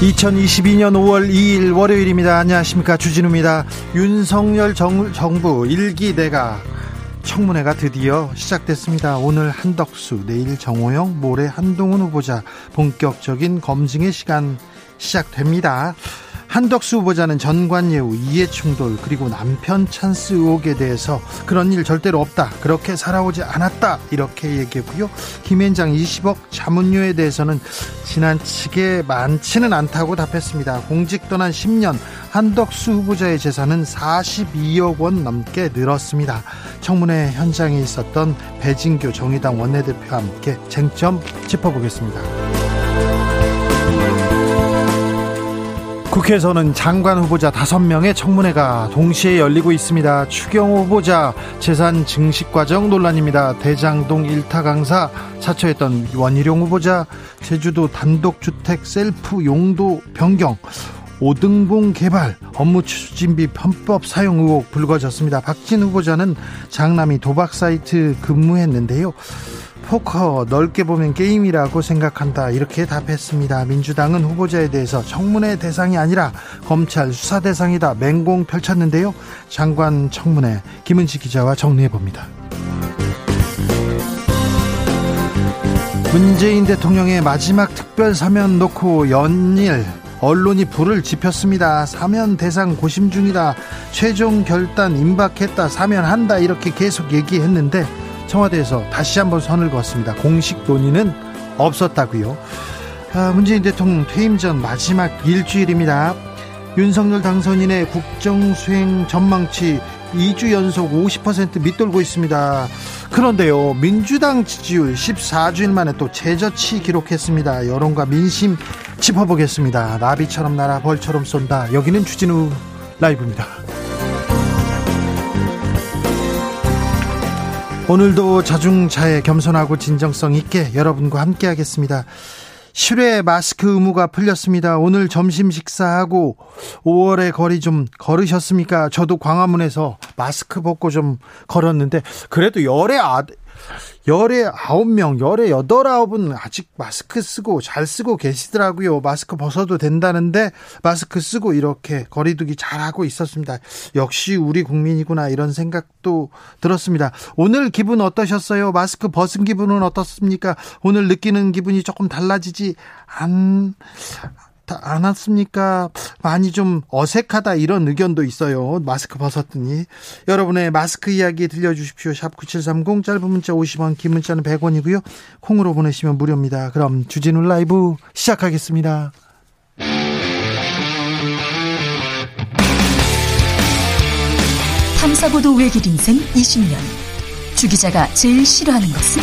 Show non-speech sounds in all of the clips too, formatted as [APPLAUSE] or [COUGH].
2022년 5월 2일 월요일입니다. 안녕하십니까. 주진우입니다. 윤석열 정, 정부 일기 내가 청문회가 드디어 시작됐습니다. 오늘 한덕수, 내일 정호영, 모레 한동훈 후보자 본격적인 검증의 시간 시작됩니다. 한덕수 후보자는 전관예우, 이해충돌, 그리고 남편 찬스 의혹에 대해서 그런 일 절대로 없다. 그렇게 살아오지 않았다. 이렇게 얘기했고요. 김현장 20억 자문료에 대해서는 지나치게 많지는 않다고 답했습니다. 공직 떠난 10년 한덕수 후보자의 재산은 42억 원 넘게 늘었습니다. 청문회 현장에 있었던 배진교 정의당 원내대표와 함께 쟁점 짚어보겠습니다. 국회에서는 장관 후보자 5명의 청문회가 동시에 열리고 있습니다. 추경호 후보자 재산 증식 과정 논란입니다. 대장동 일타 강사 자처했던 원희룡 후보자 제주도 단독주택 셀프 용도 변경 오등봉 개발 업무 추진비 편법 사용 의혹 불거졌습니다. 박진 후보자는 장남이 도박 사이트 근무했는데요. 포커 넓게 보면 게임이라고 생각한다 이렇게 답했습니다. 민주당은 후보자에 대해서 청문회 대상이 아니라 검찰 수사 대상이다 맹공 펼쳤는데요. 장관 청문회 김은지 기자와 정리해 봅니다. 문재인 대통령의 마지막 특별 사면 놓고 연일 언론이 불을 지폈습니다. 사면 대상 고심 중이다. 최종 결단 임박했다. 사면한다. 이렇게 계속 얘기했는데 청와대에서 다시 한번 선을 그었습니다. 공식 논의는 없었다고요. 아, 문재인 대통령 퇴임 전 마지막 일주일입니다. 윤석열 당선인의 국정수행 전망치 2주 연속 50% 밑돌고 있습니다. 그런데요, 민주당 지지율 14주일 만에 또 최저치 기록했습니다. 여론과 민심 짚어보겠습니다. 나비처럼 날아 벌처럼 쏜다. 여기는 주진우 라이브입니다. 오늘도 자중차에 겸손하고 진정성 있게 여러분과 함께 하겠습니다. 실외 마스크 의무가 풀렸습니다. 오늘 점심 식사하고 5월의 거리 좀 걸으셨습니까? 저도 광화문에서 마스크 벗고 좀 걸었는데 그래도 열에 아, 열에 아홉 명, 열에 여덟 아홉은 아직 마스크 쓰고 잘 쓰고 계시더라고요. 마스크 벗어도 된다는데 마스크 쓰고 이렇게 거리두기 잘하고 있었습니다. 역시 우리 국민이구나 이런 생각도 들었습니다. 오늘 기분 어떠셨어요? 마스크 벗은 기분은 어떻습니까? 오늘 느끼는 기분이 조금 달라지지 않, 않았습니까? 많이 좀 어색하다 이런 의견도 있어요. 마스크 벗었더니. 여러분의 마스크 이야기 들려주십시오. 샵 9730 짧은 문자 50원 긴 문자는 100원이고요. 콩으로 보내시면 무료입니다. 그럼 주진우 라이브 시작하겠습니다. 탐사보도 외길 인생 20년. 주 기자가 제일 싫어하는 것은?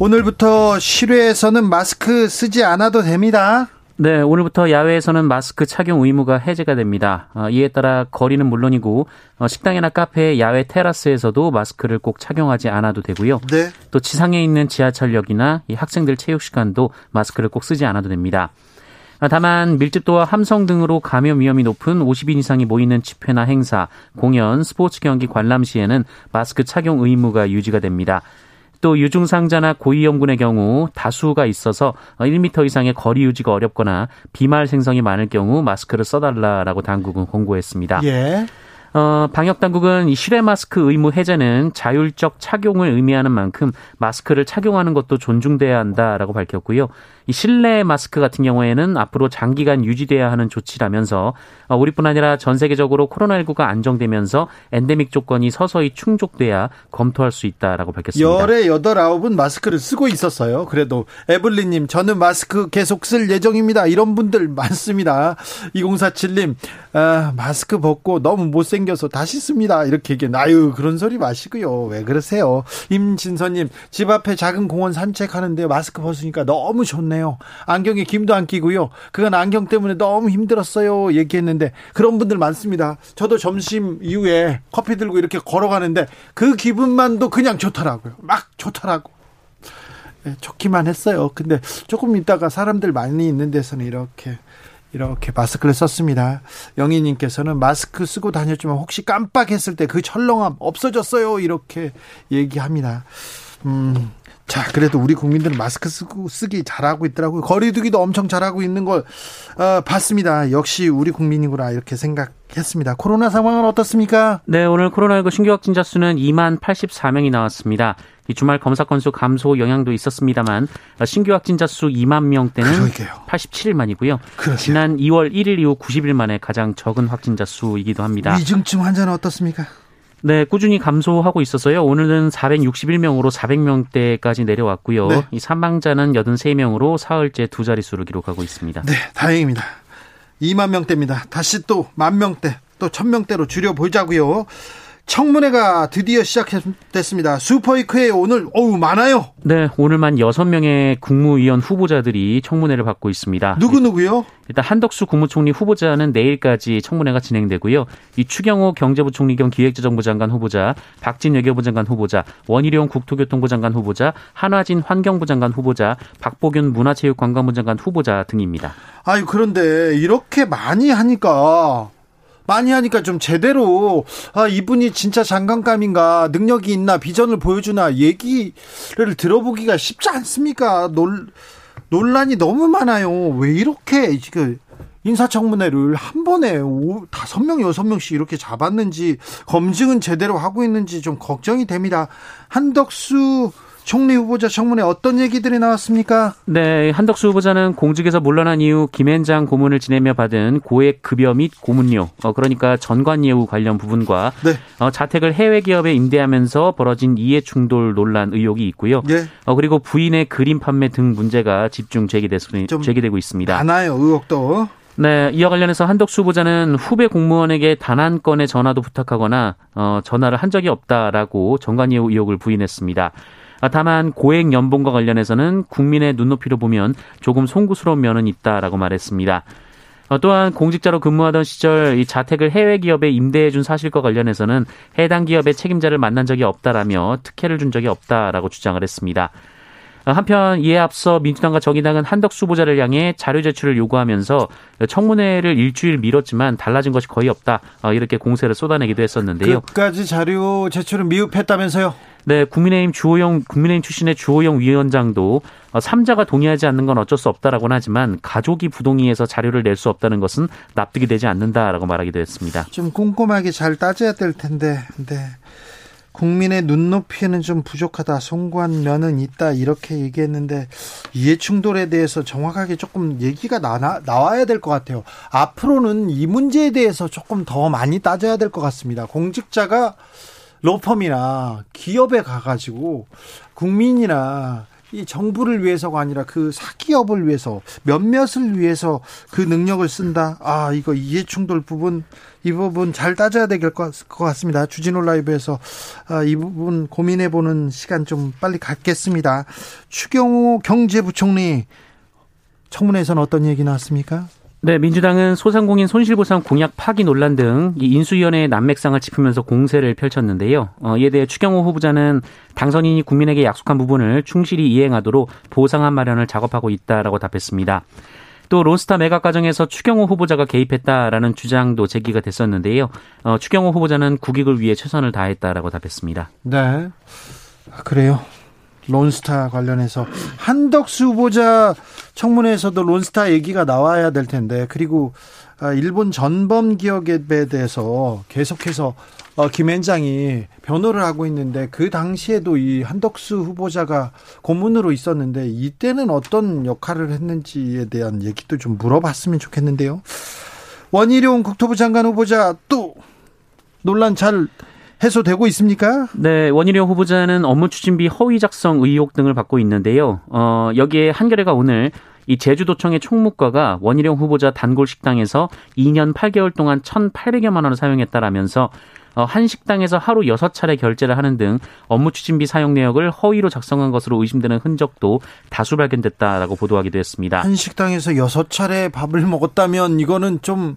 오늘부터 실외에서는 마스크 쓰지 않아도 됩니다. 네, 오늘부터 야외에서는 마스크 착용 의무가 해제가 됩니다. 어, 이에 따라 거리는 물론이고 어, 식당이나 카페, 야외 테라스에서도 마스크를 꼭 착용하지 않아도 되고요. 네. 또 지상에 있는 지하철역이나 학생들 체육 시간도 마스크를 꼭 쓰지 않아도 됩니다. 아, 다만 밀집도와 함성 등으로 감염 위험이 높은 50인 이상이 모이는 집회나 행사, 공연, 스포츠 경기 관람 시에는 마스크 착용 의무가 유지가 됩니다. 또 유증상자나 고위험군의 경우 다수가 있어서 1m 이상의 거리 유지가 어렵거나 비말 생성이 많을 경우 마스크를 써달라라고 당국은 공고했습니다. 예. 어, 방역 당국은 이 실외 마스크 의무 해제는 자율적 착용을 의미하는 만큼 마스크를 착용하는 것도 존중돼야 한다라고 밝혔고요. 이 실내 마스크 같은 경우에는 앞으로 장기간 유지돼야 하는 조치라면서 어, 우리뿐 아니라 전 세계적으로 코로나19가 안정되면서 엔데믹 조건이 서서히 충족돼야 검토할 수 있다라고 밝혔습니다. 열에 여덟 아홉은 마스크를 쓰고 있었어요. 그래도 에블리님 저는 마스크 계속 쓸 예정입니다. 이런 분들 많습니다. 2047님 아, 마스크 벗고 너무 못생겨서 다시 씁니다. 이렇게 얘기해. 아유 그런 소리 마시고요. 왜 그러세요? 임진서님 집 앞에 작은 공원 산책하는데 마스크 벗으니까 너무 좋네. 않네요. 안경에 김도 안 끼고요. 그건 안경 때문에 너무 힘들었어요. 얘기했는데 그런 분들 많습니다. 저도 점심 이후에 커피 들고 이렇게 걸어가는데 그 기분만도 그냥 좋더라고요. 막 좋더라고. 네, 좋기만 했어요. 근데 조금 있다가 사람들 많이 있는 데서는 이렇게 이렇게 마스크를 썼습니다. 영희님께서는 마스크 쓰고 다녔지만 혹시 깜빡했을 때 그 철렁함 없어졌어요. 이렇게 얘기합니다. 음, 자, 그래도 우리 국민들은 마스크 쓰고 쓰기 잘하고 있더라고요. 거리두기도 엄청 잘하고 있는 걸 어, 봤습니다. 역시 우리 국민이구나 이렇게 생각했습니다. 코로나 상황은 어떻습니까? 네, 오늘 코로나19 신규 확진자 수는 2만 84명이 나왔습니다. 이 주말 검사 건수 감소 영향도 있었습니다만 신규 확진자 수 2만 명대는 그러게요. 87만이고요. 그러게요. 지난 2월 1일 이후 90일 만에 가장 적은 확진자 수이기도 합니다. 위중증 환자는 어떻습니까? 네, 꾸준히 감소하고 있어서요. 오늘은 461명으로 400명대까지 내려왔고요. 네. 이 사망자는 83명으로 사흘째 두 자릿수를 기록하고 있습니다. 네, 다행입니다. 2만 명대입니다. 다시 또 만 명대, 또 천 명대로 줄여 보자고요. 청문회가 드디어 시작됐습니다. 슈퍼이크에 오늘 어우 많아요. 네, 오늘만 6명의 국무위원 후보자들이 청문회를 받고 있습니다. 누구 누구요? 일단 한덕수 국무총리 후보자는 내일까지 청문회가 진행되고요. 이 추경호 경제부총리 겸 기획재정부 장관 후보자, 박진 외교부 장관 후보자, 원희룡 국토교통부 장관 후보자, 한화진 환경부 장관 후보자, 박보균 문화체육관광부 장관 후보자 등입니다. 아유 그런데 이렇게 많이 하니까 많이 하니까 좀 제대로 아 이분이 진짜 장관감인가 능력이 있나 비전을 보여주나 얘기를 들어보기가 쉽지 않습니까? 논 논란이 너무 많아요. 왜 이렇게 지금 인사청문회를 한 번에 다섯 명 여섯 명씩 이렇게 잡았는지 검증은 제대로 하고 있는지 좀 걱정이 됩니다. 한덕수 총리 후보자 청문회 어떤 얘기들이 나왔습니까? 네, 한덕수 후보자는 공직에서 물러난 이후 김앤장 고문을 지내며 받은 고액 급여 및 고문료, 어, 그러니까 전관 예우 관련 부분과 네. 어, 자택을 해외 기업에 임대하면서 벌어진 이해 충돌 논란 의혹이 있고요. 네. 어, 그리고 부인의 그림 판매 등 문제가 집중 제기되, 제기되고 있습니다. 많아요, 의혹도. 네, 이와 관련해서 한덕수 후보자는 후배 공무원에게 단 한 건의 전화도 부탁하거나 어, 전화를 한 적이 없다라고 정관예우 의혹을 부인했습니다. 아, 다만 고액 연봉과 관련해서는 국민의 눈높이로 보면 조금 송구스러운 면은 있다라고 말했습니다. 어, 또한 공직자로 근무하던 시절 이 자택을 해외 기업에 임대해 준 사실과 관련해서는 해당 기업의 책임자를 만난 적이 없다라며 특혜를 준 적이 없다라고 주장을 했습니다. 어, 한편 이에 앞서 민주당과 정의당은 한덕수 후보자를 향해 자료 제출을 요구하면서 청문회를 일주일 미뤘지만 달라진 것이 거의 없다 어, 이렇게 공세를 쏟아내기도 했었는데요. 끝까지 자료 제출은 미흡했다면서요? 네, 국민의힘 주호영 국민의힘 출신의 주호영 위원장도 어, 삼자가 동의하지 않는 건 어쩔 수 없다라고는 하지만 가족이 부동의해서 자료를 낼 수 없다는 것은 납득이 되지 않는다라고 말하기도 했습니다. 좀 꼼꼼하게 잘 따져야 될 텐데. 네. 국민의 눈높이에는 좀 부족하다. 송구한 면은 있다. 이렇게 얘기했는데 이해 충돌에 대해서 정확하게 조금 얘기가 나, 나와야 될 것 같아요. 앞으로는 이 문제에 대해서 조금 더 많이 따져야 될 것 같습니다. 공직자가 로펌이나 기업에 가가지고 국민이나 이 정부를 위해서가 아니라 그 사기업을 위해서 몇몇을 위해서 그 능력을 쓴다. 아 이거 이해충돌 부분 이 부분 잘 따져야 될 것 같습니다. 주진우 라이브에서 아, 이 부분 고민해 보는 시간 좀 빨리 갖겠습니다. 추경호 경제부총리 청문회에서는 어떤 얘기 나왔습니까? 네, 민주당은 소상공인 손실보상 공약 파기 논란 등 인수위원회의 난맥상을 짚으면서 공세를 펼쳤는데요. 어, 이에 대해 추경호 후보자는 당선인이 국민에게 약속한 부분을 충실히 이행하도록 보상안 마련을 작업하고 있다라고 답했습니다. 또 론스타 매각 과정에서 추경호 후보자가 개입했다라는 주장도 제기가 됐었는데요. 어, 추경호 후보자는 국익을 위해 최선을 다했다라고 답했습니다. 네. 아, 그래요. 론스타 관련해서 한덕수 후보자 청문회에서도 론스타 얘기가 나와야 될 텐데 그리고 아, 일본 전범 기업에 대해서 계속해서 어, 김앤장이 변호를 하고 있는데 그 당시에도 이 한덕수 후보자가 고문으로 있었는데 이때는 어떤 역할을 했는지에 대한 얘기도 좀 물어봤으면 좋겠는데요. 원희룡 국토부 장관 후보자 또 논란 잘 해소되고 있습니까? 네, 원희룡 후보자는 업무 추진비 허위 작성 의혹 등을 받고 있는데요. 어, 여기에 한겨레가 오늘 이 제주도청의 총무과가 원희룡 후보자 단골 식당에서 2년 8개월 동안 1,800여만 원을 사용했다라면서 어, 한 식당에서 하루 6차례 결제를 하는 등 업무 추진비 사용 내역을 허위로 작성한 것으로 의심되는 흔적도 다수 발견됐다라고 보도하기도 했습니다. 한 식당에서 6차례 밥을 먹었다면 이거는 좀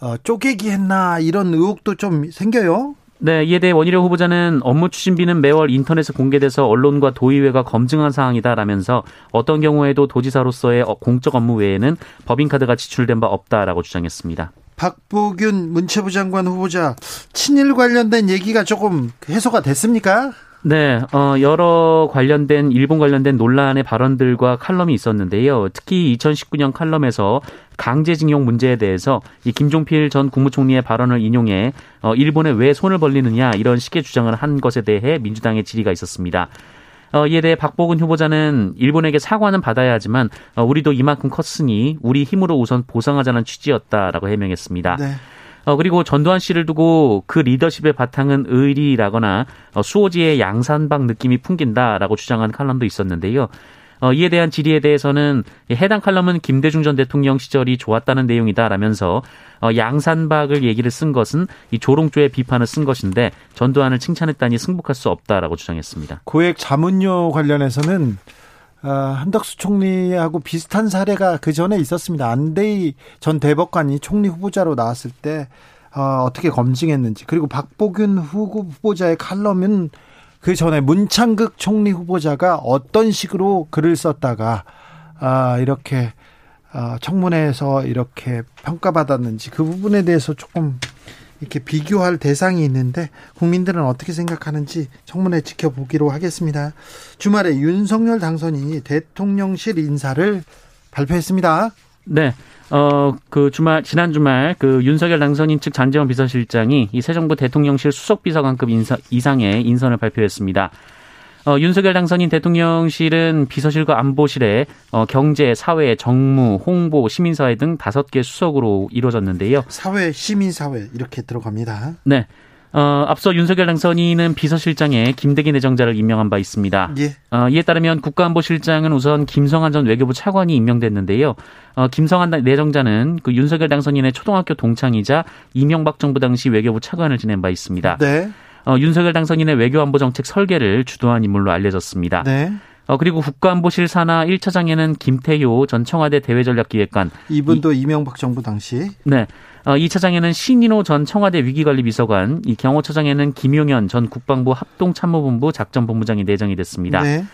어, 쪼개기 했나 이런 의혹도 좀 생겨요. 네, 이에 대해 원희룡 후보자는 업무 추진비는 매월 인터넷에 공개돼서 언론과 도의회가 검증한 사항이다라면서 어떤 경우에도 도지사로서의 어, 공적 업무 외에는 법인카드가 지출된 바 없다라고 주장했습니다. 박보균 문체부 장관 후보자 친일 관련된 얘기가 조금 해소가 됐습니까? 네, 어, 여러 관련된, 일본 관련된 논란의 발언들과 칼럼이 있었는데요. 특히 2019년 칼럼에서 강제징용 문제에 대해서 이 김종필 전 국무총리의 발언을 인용해 어, 일본에 왜 손을 벌리느냐 이런 식의 주장을 한 것에 대해 민주당의 질의가 있었습니다. 어, 이에 대해 박보근 후보자는 일본에게 사과는 받아야 하지만 어, 우리도 이만큼 컸으니 우리 힘으로 우선 보상하자는 취지였다라고 해명했습니다. 네. 어, 그리고 전두환 씨를 두고 그 리더십의 바탕은 의리라거나 어, 수호지의 양산박 느낌이 풍긴다라고 주장한 칼럼도 있었는데요. 어, 이에 대한 질의에 대해서는 해당 칼럼은 김대중 전 대통령 시절이 좋았다는 내용이다라면서 어, 양산박을 얘기를 쓴 것은 이 조롱조의 비판을 쓴 것인데 전두환을 칭찬했다니 승복할 수 없다라고 주장했습니다. 고액 자문료 관련해서는 어, 한덕수 총리하고 비슷한 사례가 그 전에 있었습니다. 안대희 전 대법관이 총리 후보자로 나왔을 때 어, 어떻게 검증했는지 그리고 박보균 후보자의 칼럼은 그 전에 문창극 총리 후보자가 어떤 식으로 글을 썼다가 아, 이렇게 아, 청문회에서 이렇게 평가받았는지 그 부분에 대해서 조금 이렇게 비교할 대상이 있는데 국민들은 어떻게 생각하는지 청문회 지켜보기로 하겠습니다. 주말에 윤석열 당선인이 대통령실 인사를 발표했습니다. 네. 어, 그 주말, 지난 주말 그 윤석열 당선인 측 장재원 비서실장이 이 새 정부 대통령실 수석비서관급 인사, 이상의 인선을 발표했습니다. 어, 윤석열 당선인 대통령실은 비서실과 안보실에 어, 경제, 사회, 정무, 홍보, 시민사회 등 다섯 개 수석으로 이루어졌는데요. 사회, 시민사회 이렇게 들어갑니다. 네. 어, 앞서 윤석열 당선인은 비서실장에 김대기 내정자를 임명한 바 있습니다. 예. 어, 이에 따르면 국가안보실장은 우선 김성한 전 외교부 차관이 임명됐는데요. 어, 김성한 내정자는 그 윤석열 당선인의 초등학교 동창이자 이명박 정부 당시 외교부 차관을 지낸 바 있습니다. 네. 어, 윤석열 당선인의 외교안보 정책 설계를 주도한 인물로 알려졌습니다. 네. 어, 그리고 국가안보실 산하 1차장에는 김태효 전 청와대 대외전략기획관. 이분도 이, 명박 정부 당시. 네. 어, 2차장에는 신인호 전 청와대 위기관리비서관, 이 경호처장에는 김용현 전 국방부 합동참모본부 작전본부장이 내정이 됐습니다. 네.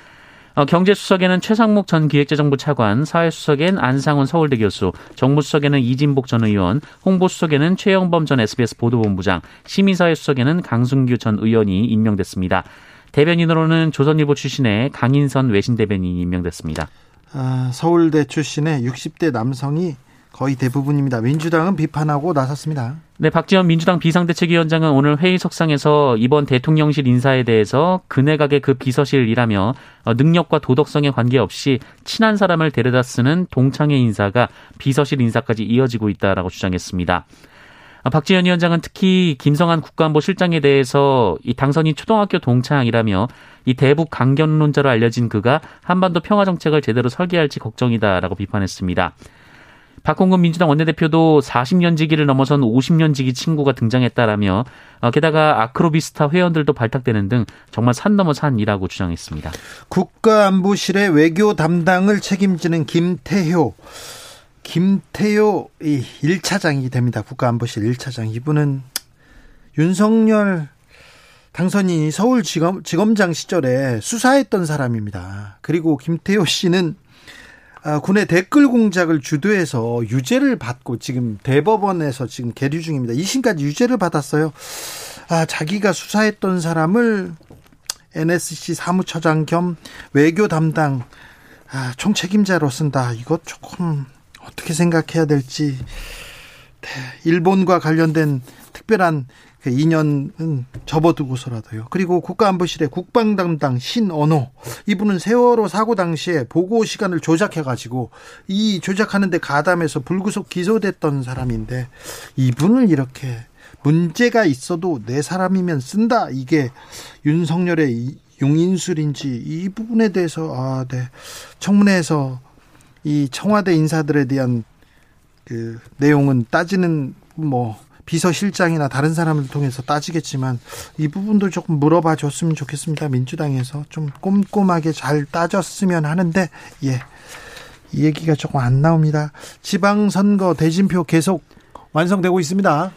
어, 경제수석에는 최상목 전 기획재정부 차관, 사회수석엔 안상훈 서울대 교수, 정무수석에는 이진복 전 의원, 홍보수석에는 최영범 전 SBS 보도본부장, 시민사회수석에는 강순규 전 의원이 임명됐습니다. 대변인으로는 조선일보 출신의 강인선 외신 대변인이 임명됐습니다. 아, 서울대 출신의 60대 남성이 거의 대부분입니다. 민주당은 비판하고 나섰습니다. 네, 박지원 민주당 비상대책위원장은 오늘 회의 석상에서 이번 대통령실 인사에 대해서 그네각의 그 비서실이라며 어, 능력과 도덕성에 관계없이 친한 사람을 데려다 쓰는 동창회 인사가 비서실 인사까지 이어지고 있다라고 주장했습니다. 아, 박지원 위원장은 특히 김성한 국가안보 실장에 대해서 이 당선인 초등학교 동창이라며 이 대북 강견론자로 알려진 그가 한반도 평화 정책을 제대로 설계할지 걱정이다라고 비판했습니다. 박홍근 민주당 원내대표도 40년 지기를 넘어선 50년 지기 친구가 등장했다라며 어, 게다가 아크로비스타 회원들도 발탁되는 등 정말 산 넘어 산이라고 주장했습니다. 국가안보실의 외교 담당을 책임지는 김태효 김태효 1차장이 됩니다. 국가안보실 1차장. 이분은 윤석열 당선인이 서울지검장 시절에 수사했던 사람입니다. 그리고 김태효 씨는 아, 군의 댓글 공작을 주도해서 유죄를 받고 지금 대법원에서 지금 계류 중입니다. 2심까지 유죄를 받았어요. 아, 자기가 수사했던 사람을 NSC 사무처장 겸 외교 담당 아, 총책임자로 쓴다. 이거 조금 어떻게 생각해야 될지 일본과 관련된 특별한 그 인연은 접어두고서라도요. 그리고 국가안보실의 국방 담당 신언호 이분은 세월호 사고 당시에 보고 시간을 조작해가지고 이 조작하는데 가담해서 불구속 기소됐던 사람인데 이분을 이렇게 문제가 있어도 내 사람이면 쓴다 이게 윤석열의 용인술인지 이 부분에 대해서 아, 네 청문회에서 이 청와대 인사들에 대한 그 내용은 따지는 뭐 비서실장이나 다른 사람을 통해서 따지겠지만 이 부분도 조금 물어봐 줬으면 좋겠습니다. 민주당에서 좀 꼼꼼하게 잘 따졌으면 하는데 예. 이 얘기가 조금 안 나옵니다. 지방선거 대진표 계속 완성되고 있습니다.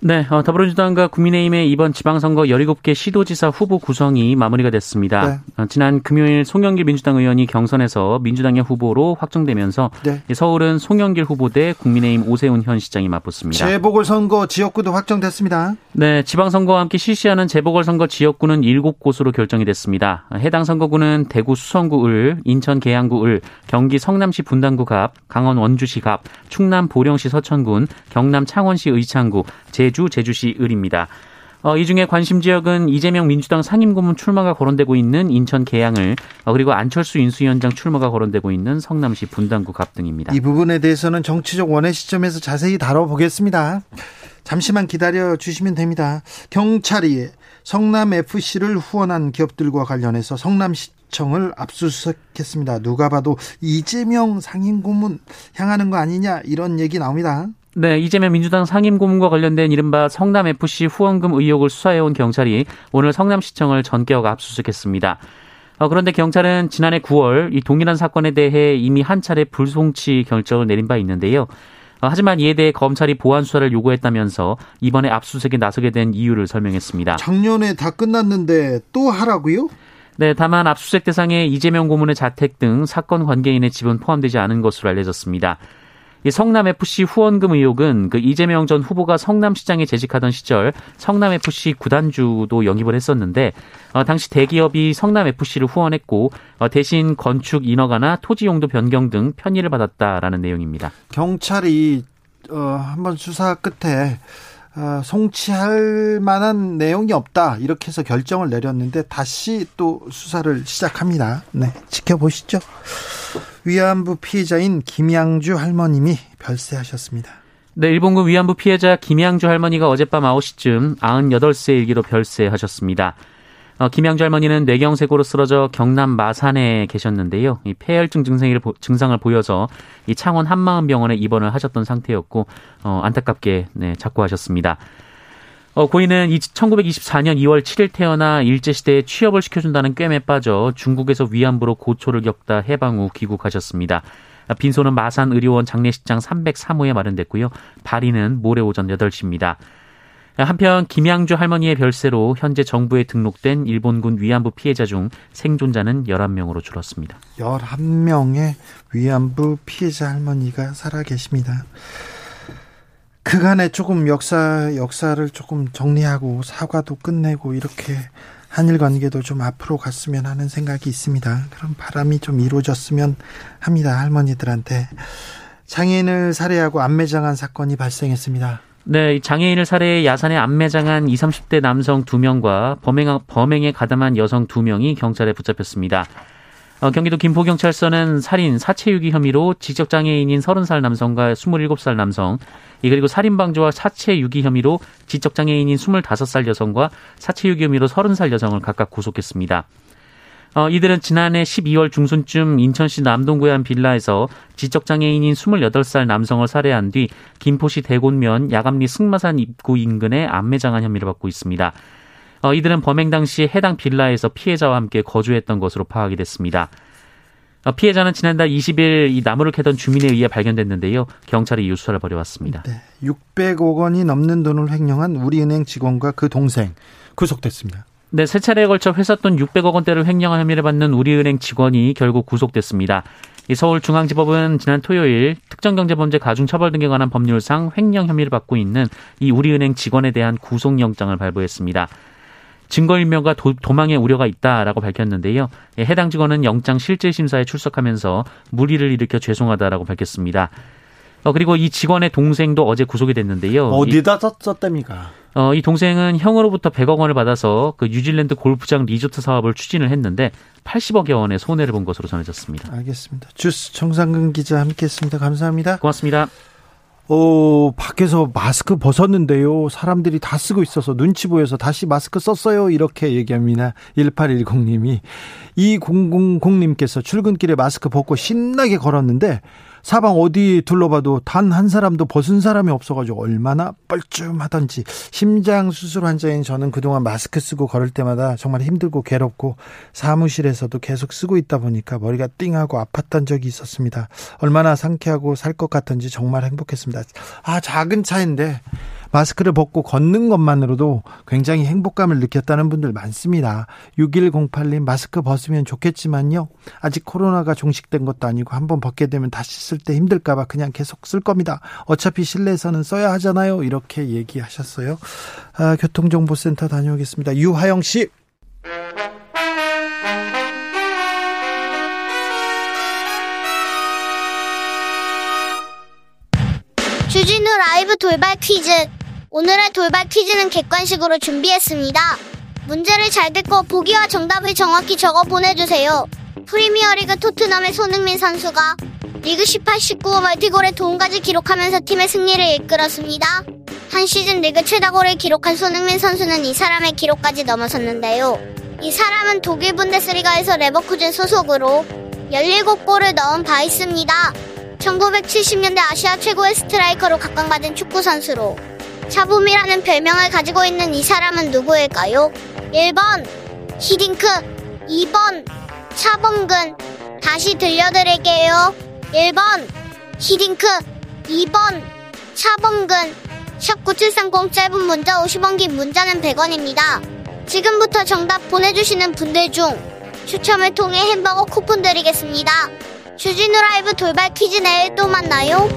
네, 어, 더불어민주당과 국민의힘의 이번 지방선거 17개 시도지사 후보 구성이 마무리가 됐습니다. 네. 어, 지난 금요일 송영길 민주당 의원이 경선에서 민주당의 후보로 확정되면서 네. 서울은 송영길 후보 대 국민의힘 오세훈 현 시장이 맞붙습니다. 재보궐선거 지역구도 확정됐습니다. 네, 지방선거와 함께 실시하는 재보궐선거 지역구는 7곳으로 결정이 됐습니다. 해당 선거구는 대구 수성구 을, 인천 계양구 을, 경기 성남시 분당구 갑, 강원 원주시 갑, 충남 보령시 서천군, 경남 창원시 의창구, 제 제주, 제주시 을입니다. 어, 이 중에 관심 지역은 이재명 민주당 상임고문 출마가 거론되고 있는 인천 계양을 어, 그리고 안철수 인수위원장 출마가 거론되고 있는 성남시 분당구 갑 등입니다. 이 부분에 대해서는 정치적 원의 시점에서 자세히 다뤄보겠습니다. 잠시만 기다려 주시면 됩니다. 경찰이 성남 FC를 후원한 기업들과 관련해서 성남시청을 압수수색했습니다. 누가 봐도 이재명 상임고문 향하는 거 아니냐 이런 얘기 나옵니다. 네, 이재명 민주당 상임 고문과 관련된 이른바 성남FC 후원금 의혹을 수사해온 경찰이 오늘 성남시청을 전격 압수수색했습니다. 어, 그런데 경찰은 지난해 9월 이 동일한 사건에 대해 이미 한 차례 불송치 결정을 내린 바 있는데요. 어, 하지만 이에 대해 검찰이 보안 수사를 요구했다면서 이번에 압수수색에 나서게 된 이유를 설명했습니다. 작년에 다 끝났는데 또 하라고요? 네, 다만 압수수색 대상에 이재명 고문의 자택 등 사건 관계인의 집은 포함되지 않은 것으로 알려졌습니다. 이 성남 FC 후원금 의혹은 그 이재명 전 후보가 성남시장에 재직하던 시절 성남 FC 구단주도 영입을 했었는데 어, 당시 대기업이 성남 FC를 후원했고 어, 대신 건축 인허가나 토지 용도 변경 등 편의를 받았다라는 내용입니다. 경찰이 어, 한번 수사 끝에 어, 송치할 만한 내용이 없다 이렇게 해서 결정을 내렸는데 다시 또 수사를 시작합니다. 네, 지켜보시죠. 위안부 피해자인 김양주 할머님이 별세하셨습니다. 네, 일본군 위안부 피해자 김양주 할머니가 어젯밤 9시쯤 98세 일기로 별세하셨습니다. 어, 김양주 할머니는 뇌경색으로 쓰러져 경남 마산에 계셨는데요. 이 폐혈증 증상을, 증상을 보여서 이 창원 한마음병원에 입원을 하셨던 상태였고 어, 안타깝게 네, 작고하셨습니다. 어, 고인은 1924년 2월 7일 태어나 일제시대에 취업을 시켜준다는 꿰매 빠져 중국에서 위안부로 고초를 겪다 해방 후 귀국하셨습니다. 빈소는 마산 의료원 장례식장 303호에 마련됐고요. 발인은 모레 오전 8시입니다. 한편 김양주 할머니의 별세로 현재 정부에 등록된 일본군 위안부 피해자 중 생존자는 11명으로 줄었습니다. 11명의 위안부 피해자 할머니가 살아 계십니다. 그간에 조금 역사 역사를 조금 정리하고 사과도 끝내고 이렇게 한일 관계도 좀 앞으로 갔으면 하는 생각이 있습니다. 그런 바람이 좀 이루어졌으면 합니다. 할머니들한테 장애인을 살해하고 안매장한 사건이 발생했습니다. 네, 장애인을 살해해 야산에 안매장한 20, 30대 남성 2명과 범행, 범행에 가담한 여성 2명이 경찰에 붙잡혔습니다. 어, 경기도 김포경찰서는 살인, 사체유기 혐의로 지적장애인인 30살 남성과 27살 남성, 그리고 살인방조와 사체유기 혐의로 지적장애인인 25살 여성과 사체유기 혐의로 30살 여성을 각각 구속했습니다. 어, 이들은 지난해 12월 중순쯤 인천시 남동구의 한 빌라에서 지적장애인인 28살 남성을 살해한 뒤 김포시 대곤면 야감리 승마산 입구 인근에 안매장한 혐의를 받고 있습니다. 어, 이들은 범행 당시 해당 빌라에서 피해자와 함께 거주했던 것으로 파악이 됐습니다. 어, 피해자는 지난달 20일 이 나무를 캐던 주민에 의해 발견됐는데요. 경찰이 이후 수사를 벌여왔습니다. 네, 600억 원이 넘는 돈을 횡령한 우리은행 직원과 그 동생 구속됐습니다. 네, 세 차례에 걸쳐 회사 돈 600억 원대를 횡령한 혐의를 받는 우리은행 직원이 결국 구속됐습니다. 이 서울중앙지법은 지난 토요일 특정경제범죄 가중처벌 등에 관한 법률상 횡령 혐의를 받고 있는 이 우리은행 직원에 대한 구속영장을 발부했습니다. 증거인멸과 도, 망의 우려가 있다라고 밝혔는데요. 예, 해당 직원은 영장 실질 심사에 출석하면서 무리를 일으켜 죄송하다라고 밝혔습니다. 어, 그리고 이 직원의 동생도 어제 구속이 됐는데요. 어디다 썼답니까? 어, 이 동생은 형으로부터 100억 원을 받아서 그 뉴질랜드 골프장 리조트 사업을 추진을 했는데 80억여 원의 손해를 본 것으로 전해졌습니다. 알겠습니다. 주스 정상근 기자 함께했습니다. 감사합니다. 고맙습니다. 어, 밖에서 마스크 벗었는데요. 사람들이 다 쓰고 있어서 눈치 보여서 다시 마스크 썼어요. 이렇게 얘기합니다. 1810님이. 2000님께서 출근길에 마스크 벗고 신나게 걸었는데 사방 어디 둘러봐도 단 한 사람도 벗은 사람이 없어가지고 얼마나 뻘쭘하던지 심장 수술 환자인 저는 그동안 마스크 쓰고 걸을 때마다 정말 힘들고 괴롭고 사무실에서도 계속 쓰고 있다 보니까 머리가 띵하고 아팠던 적이 있었습니다. 얼마나 상쾌하고 살 것 같은지 정말 행복했습니다. 아 작은 차인데 마스크를 벗고 걷는 것만으로도 굉장히 행복감을 느꼈다는 분들 많습니다. 6108님 마스크 벗으면 좋겠지만요. 아직 코로나가 종식된 것도 아니고 한번 벗게 되면 다시 쓸 때 힘들까 봐 그냥 계속 쓸 겁니다. 어차피 실내에서는 써야 하잖아요. 이렇게 얘기하셨어요. 아, 교통정보센터 다녀오겠습니다. 유하영 씨. 라이브 돌발 퀴즈. 오늘의 돌발 퀴즈는 객관식으로 준비했습니다. 문제를 잘 듣고 보기와 정답을 정확히 적어 보내주세요. 프리미어리그 토트넘의 손흥민 선수가 리그 18, 19 멀티골에 도움까지 기록하면서 팀의 승리를 이끌었습니다. 한 시즌 리그 최다골을 기록한 손흥민 선수는 이 사람의 기록까지 넘어섰는데요. 이 사람은 독일 분데스리가에서 레버쿠젠 소속으로 17골을 넣은 바 있습니다. 1970년대 아시아 최고의 스트라이커로 각광받은 축구 선수로 차붐이라는 별명을 가지고 있는 이 사람은 누구일까요? 1번 히딩크. 2번 차범근. 다시 들려드릴게요. 1번 히딩크. 2번 차범근. 샵9730 짧은 문자 50원 긴 문자는 100원입니다. 지금부터 정답 보내주시는 분들 중 추첨을 통해 햄버거 쿠폰 드리겠습니다 주진우 라이브 돌발 퀴즈 내일 또 만나요.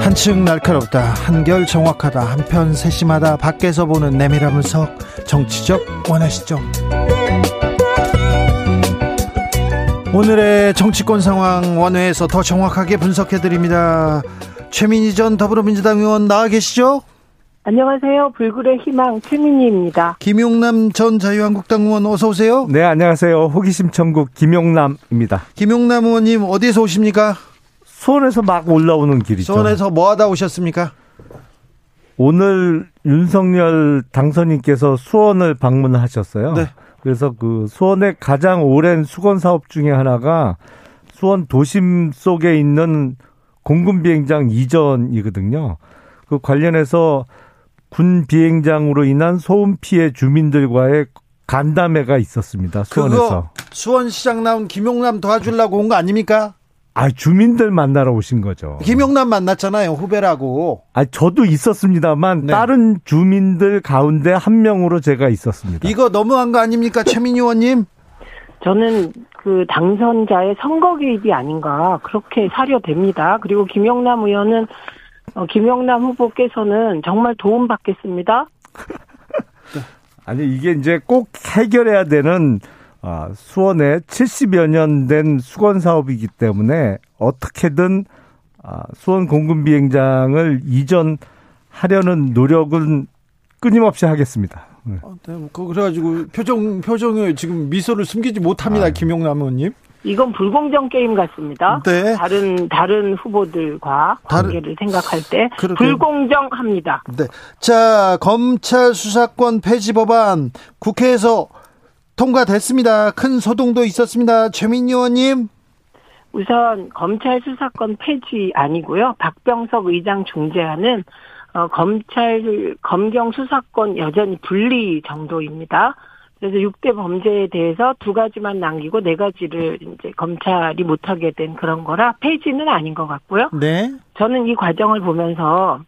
한층 날카롭다 한결 정확하다 한편 세심하다 밖에서 보는 내밀한 분석 정치적 원하시죠. 오늘의 정치권 상황 원회에서 더 정확하게 분석해 드립니다 최민희 전 더불어민주당 의원 나와 계시죠? 안녕하세요. 불굴의 희망 최민희입니다. 김용남 전 자유한국당 의원 어서 오세요. 네, 안녕하세요. 호기심 천국 김용남입니다. 김용남 의원님 어디에서 오십니까? 수원에서 막 올라오는 길이죠. 수원에서 뭐 하다 오셨습니까? 오늘 윤석열 당선인께서 수원을 방문하셨어요. 네. 그래서 그 수원의 가장 오랜 수건 사업 중에 하나가 수원 도심 속에 있는 공군 비행장 이전이거든요. 그 관련해서 군 비행장으로 인한 소음 피해 주민들과의 간담회가 있었습니다. 수원에서. 수원시장 나온 김용남 도와주려고 온 거 아닙니까? 아, 주민들 만나러 오신 거죠. 김용남 만났잖아요, 후배라고. 아, 저도 있었습니다만 네. 다른 주민들 가운데 한 명으로 제가 있었습니다. 이거 너무한 거 아닙니까, 최민희 의원님? 저는 그 당선자의 선거 개입이 아닌가 그렇게 사료됩니다. 그리고 김영남 의원은 어, 김영남 후보께서는 정말 도움 받겠습니다. [LAUGHS] 아니 이게 이제 꼭 해결해야 되는 아, 수원에 70여 년 된 수건 사업이기 때문에 어떻게든 아, 수원 공군 비행장을 이전하려는 노력은 끊임없이 하겠습니다. 네. 아, 네, 뭐 그래가지고 표정 표정에 지금 미소를 숨기지 못합니다, 아. 김용남 의원님. 이건 불공정 게임 같습니다. 네. 다른 다른 후보들과 관계를 다른, 생각할 때 그렇게. 불공정합니다. 네. 자, 검찰 수사권 폐지 법안 국회에서 통과됐습니다. 큰 소동도 있었습니다. 최민희 의원님. 우선 검찰 수사권 폐지 아니고요. 박병석 의장 중재하는 어, 검찰 검경 수사권 여전히 분리 정도입니다. 그래서 6대 범죄에 대해서 두 가지만 남기고 네 가지를 이제 검찰이 못하게 된 그런 거라 폐지는 아닌 것 같고요. 네. 저는 이 과정을 보면서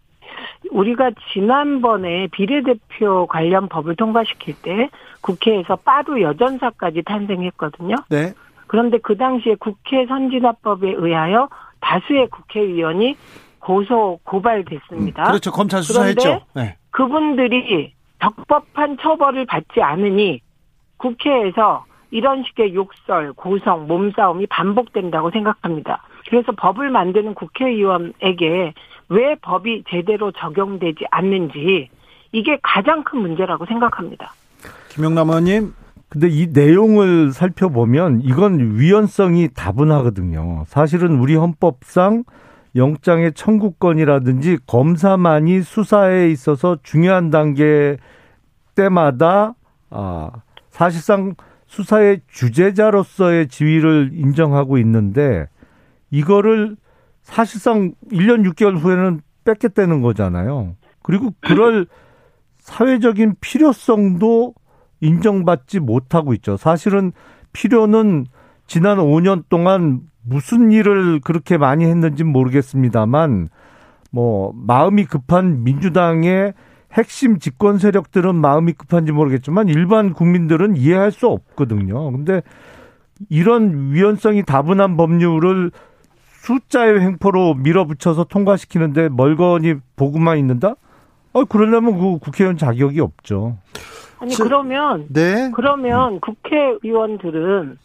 우리가 지난번에 비례대표 관련 법을 통과시킬 때 국회에서 빠루 여전사까지 탄생했거든요. 네. 그런데 그 당시에 국회 선진화법에 의하여 다수의 국회의원이 고소 고발됐습니다. 그렇죠. 검찰 수사했죠. 네. 그분들이 적법한 처벌을 받지 않으니 국회에서 이런 식의 욕설, 고성, 몸싸움이 반복된다고 생각합니다. 그래서 법을 만드는 국회의원에게 왜 법이 제대로 적용되지 않는지 이게 가장 큰 문제라고 생각합니다. 김영남 의원님. 근데 이 내용을 살펴보면 이건 위헌성이 다분하거든요. 사실은 우리 헌법상 영장의 청구권이라든지 검사만이 수사에 있어서 중요한 단계 때마다 아 사실상 수사의 주재자로서의 지위를 인정하고 있는데 이거를 사실상 1년 6개월 후에는 뺏겠다는 거잖아요. 그리고 그럴 사회적인 필요성도 인정받지 못하고 있죠. 사실은 필요는 지난 5년 동안 무슨 일을 그렇게 많이 했는지 모르겠습니다만 뭐 마음이 급한 민주당의 핵심 집권 세력들은 마음이 급한지 모르겠지만 일반 국민들은 이해할 수 없거든요. 근데 이런 위헌성이 다분한 법률을 숫자의 횡포로 밀어붙여서 통과시키는데 멀거니 보고만 있는다? 어, 그러려면 그 국회의원 자격이 없죠. 아니, 그러면, 네. 그러면 국회의원들은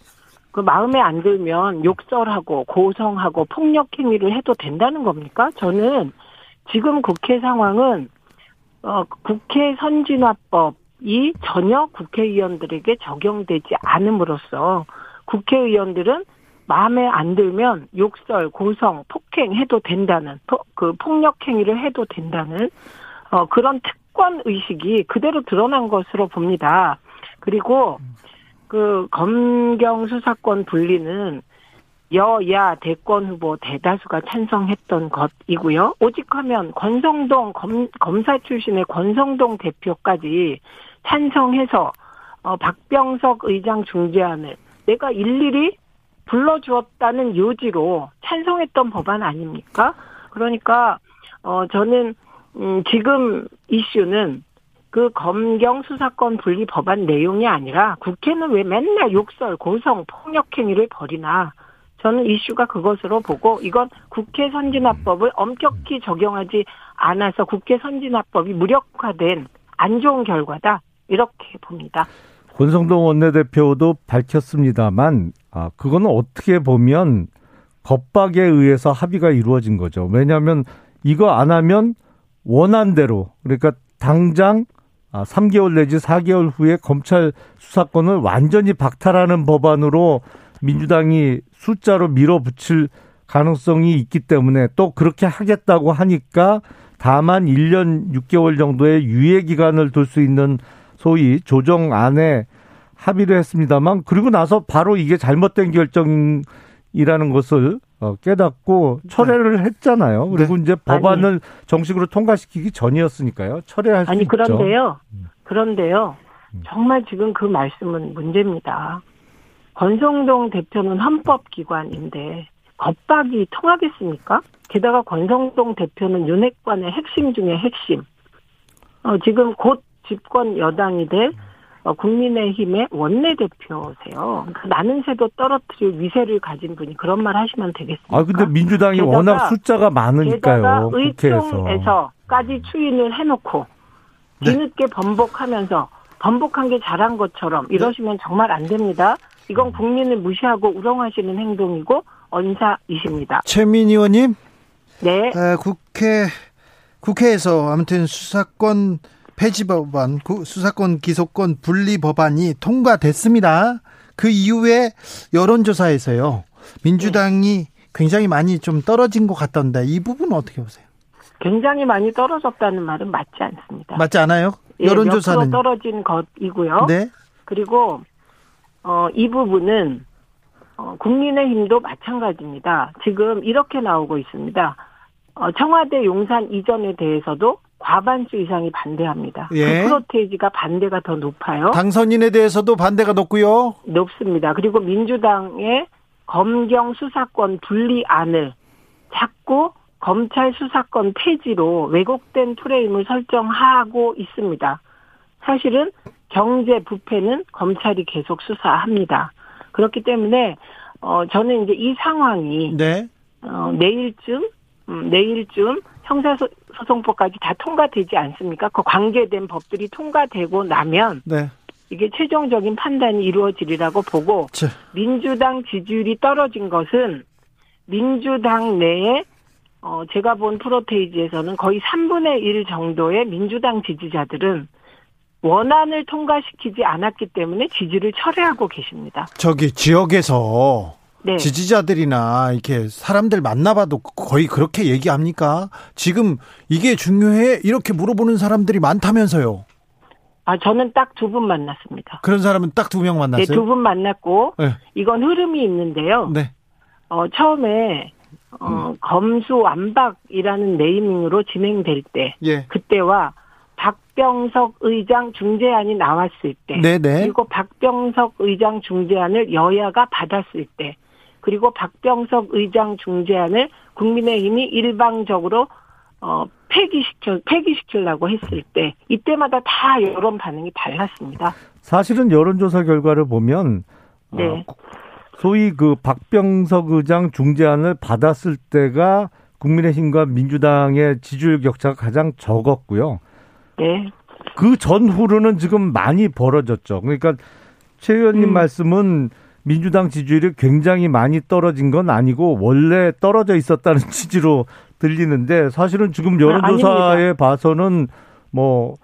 그 마음에 안 들면 욕설하고 고성하고 폭력 행위를 해도 된다는 겁니까? 저는 지금 국회 상황은 어, 국회 선진화법이 전혀 국회의원들에게 적용되지 않음으로써 국회의원들은 마음에 안 들면 욕설, 고성, 폭행해도 된다는 그 폭력 행위를 해도 된다는 어, 그런 특권 의식이 그대로 드러난 것으로 봅니다. 그리고 그 검경 수사권 분리는 여야 대권 후보 대다수가 찬성했던 것이고요. 오직하면 권성동 검, 검사 출신의 권성동 대표까지 찬성해서 어, 박병석 의장 중재안을 내가 일일이 불러주었다는 요지로 찬성했던 법안 아닙니까? 그러니까 어 저는 음 지금 이슈는 그 검경 수사권 분리 법안 내용이 아니라 국회는 왜 맨날 욕설, 고성, 폭력 행위를 벌이나 저는 이슈가 그것으로 보고 이건 국회 선진화법을 엄격히 적용하지 않아서 국회 선진화법이 무력화된 안 좋은 결과다 이렇게 봅니다. 권성동 원내대표도 밝혔습니다만 아 그거는 어떻게 보면 겁박에 의해서 합의가 이루어진 거죠. 왜냐하면 이거 안 하면 원한대로 그러니까 당장 3개월 아, 내지 4개월 후에 검찰 수사권을 완전히 박탈하는 법안으로 민주당이 숫자로 밀어붙일 가능성이 있기 때문에 또 그렇게 하겠다고 하니까 다만 1년 6개월 정도의 유예 기간을 둘 수 있는 소위 조정안에 합의를 했습니다만 그리고 나서 바로 이게 잘못된 결정이라는 것을 어, 깨닫고 철회를 했잖아요. 그리고 네. 이제 법안을 아니, 정식으로 통과시키기 전이었으니까요. 철회할 수 아니, 있죠. 그런데요. 그런데요. 음. 정말 지금 그 말씀은 문제입니다. 권성동 대표는 헌법기관인데 겁박이 통하겠습니까? 게다가 권성동 대표는 윤핵관의 핵심 중의 핵심. 어, 지금 곧 집권 여당이 될 어, 국민의힘의 원내대표세요. 그러니까 나는 새도 떨어뜨릴 위세를 가진 분이 그런 말 하시면 되겠습니까? 아, 근데 민주당이 게다가, 워낙 숫자가 많으니까요. 의총에서까지 추인을 해놓고 네. 뒤늦게 번복하면서 번복한 게 잘한 것처럼 이러시면 정말 안 됩니다. 이건 국민을 무시하고 우롱하시는 행동이고 언사이십니다. 최민 의원님. 네. 에, 국회 국회에서 아무튼 수사권 폐지 법안, 수사권 기소권 분리 법안이 통과됐습니다. 그 이후에 여론조사에서요. 민주당이 굉장히 많이 좀 떨어진 것 같던데 이 부분은 어떻게 보세요? 굉장히 많이 떨어졌다는 말은 맞지 않습니다. 맞지 않아요? 예, 여론조사는 예, 떨어진 것이고요. 네. 그리고 어, 이 부분은 어, 국민의힘도 마찬가지입니다. 지금 이렇게 나오고 있습니다. 어, 청와대 용산 이전에 대해서도 과반수 이상이 반대합니다. 예. 그 프로테이지가 반대가 더 높아요. 당선인에 대해서도 반대가 높고요. 높습니다. 그리고 민주당의 검경 수사권 분리안을 자꾸 검찰 수사권 폐지로 왜곡된 프레임을 설정하고 있습니다. 사실은 경제 부패는 검찰이 계속 수사합니다. 그렇기 때문에 어 저는 이제 이 상황이 네. 어 내일쯤 음, 내일쯤 형사소송법까지 다 통과되지 않습니까? 그 관계된 법들이 통과되고 나면 네. 이게 최종적인 판단이 이루어지리라고 보고 자, 민주당 지지율이 떨어진 것은 민주당 내에 어 제가 본 프로테이지에서는 거의 3분의 1 정도의 민주당 지지자들은 원안을 통과시키지 않았기 때문에 지지를 철회하고 계십니다. 저기 지역에서 네. 지지자들이나 이렇게 사람들 만나봐도 거의 그렇게 얘기합니까? 지금 이게 중요해? 이렇게 물어보는 사람들이 많다면서요. 아 저는 딱 두 분 만났습니다. 그런 사람은 딱 두명 네, 만났어요. 두분 만났고 네. 이건 흐름이 있는데요. 네. 어 처음에 어 검수 완박이라는 네이밍으로 진행될 때 예. 그때와 박병석 의장 중재안이 나왔을 때 네네. 그리고 박병석 의장 중재안을 여야가 받았을 때 그리고 박병석 의장 중재안을 국민의힘이 일방적으로 어 폐기시켜 폐기시키려고 했을 때 이때마다 다 여론 반응이 달랐습니다. 사실은 여론조사 결과를 보면 네. 어, 소위 그 박병석 의장 중재안을 받았을 때가 국민의힘과 민주당의 지지율 격차가 가장 적었고요. 네. 그 전후로는 지금 많이 벌어졌죠. 그러니까 최 의원님 음. 말씀은 민주당 지지율이 굉장히 많이 떨어진 건 아니고 원래 떨어져 있었다는 [LAUGHS] 취지로 들리는데 사실은 지금 여론조사에 아닙니다. 봐서는 뭐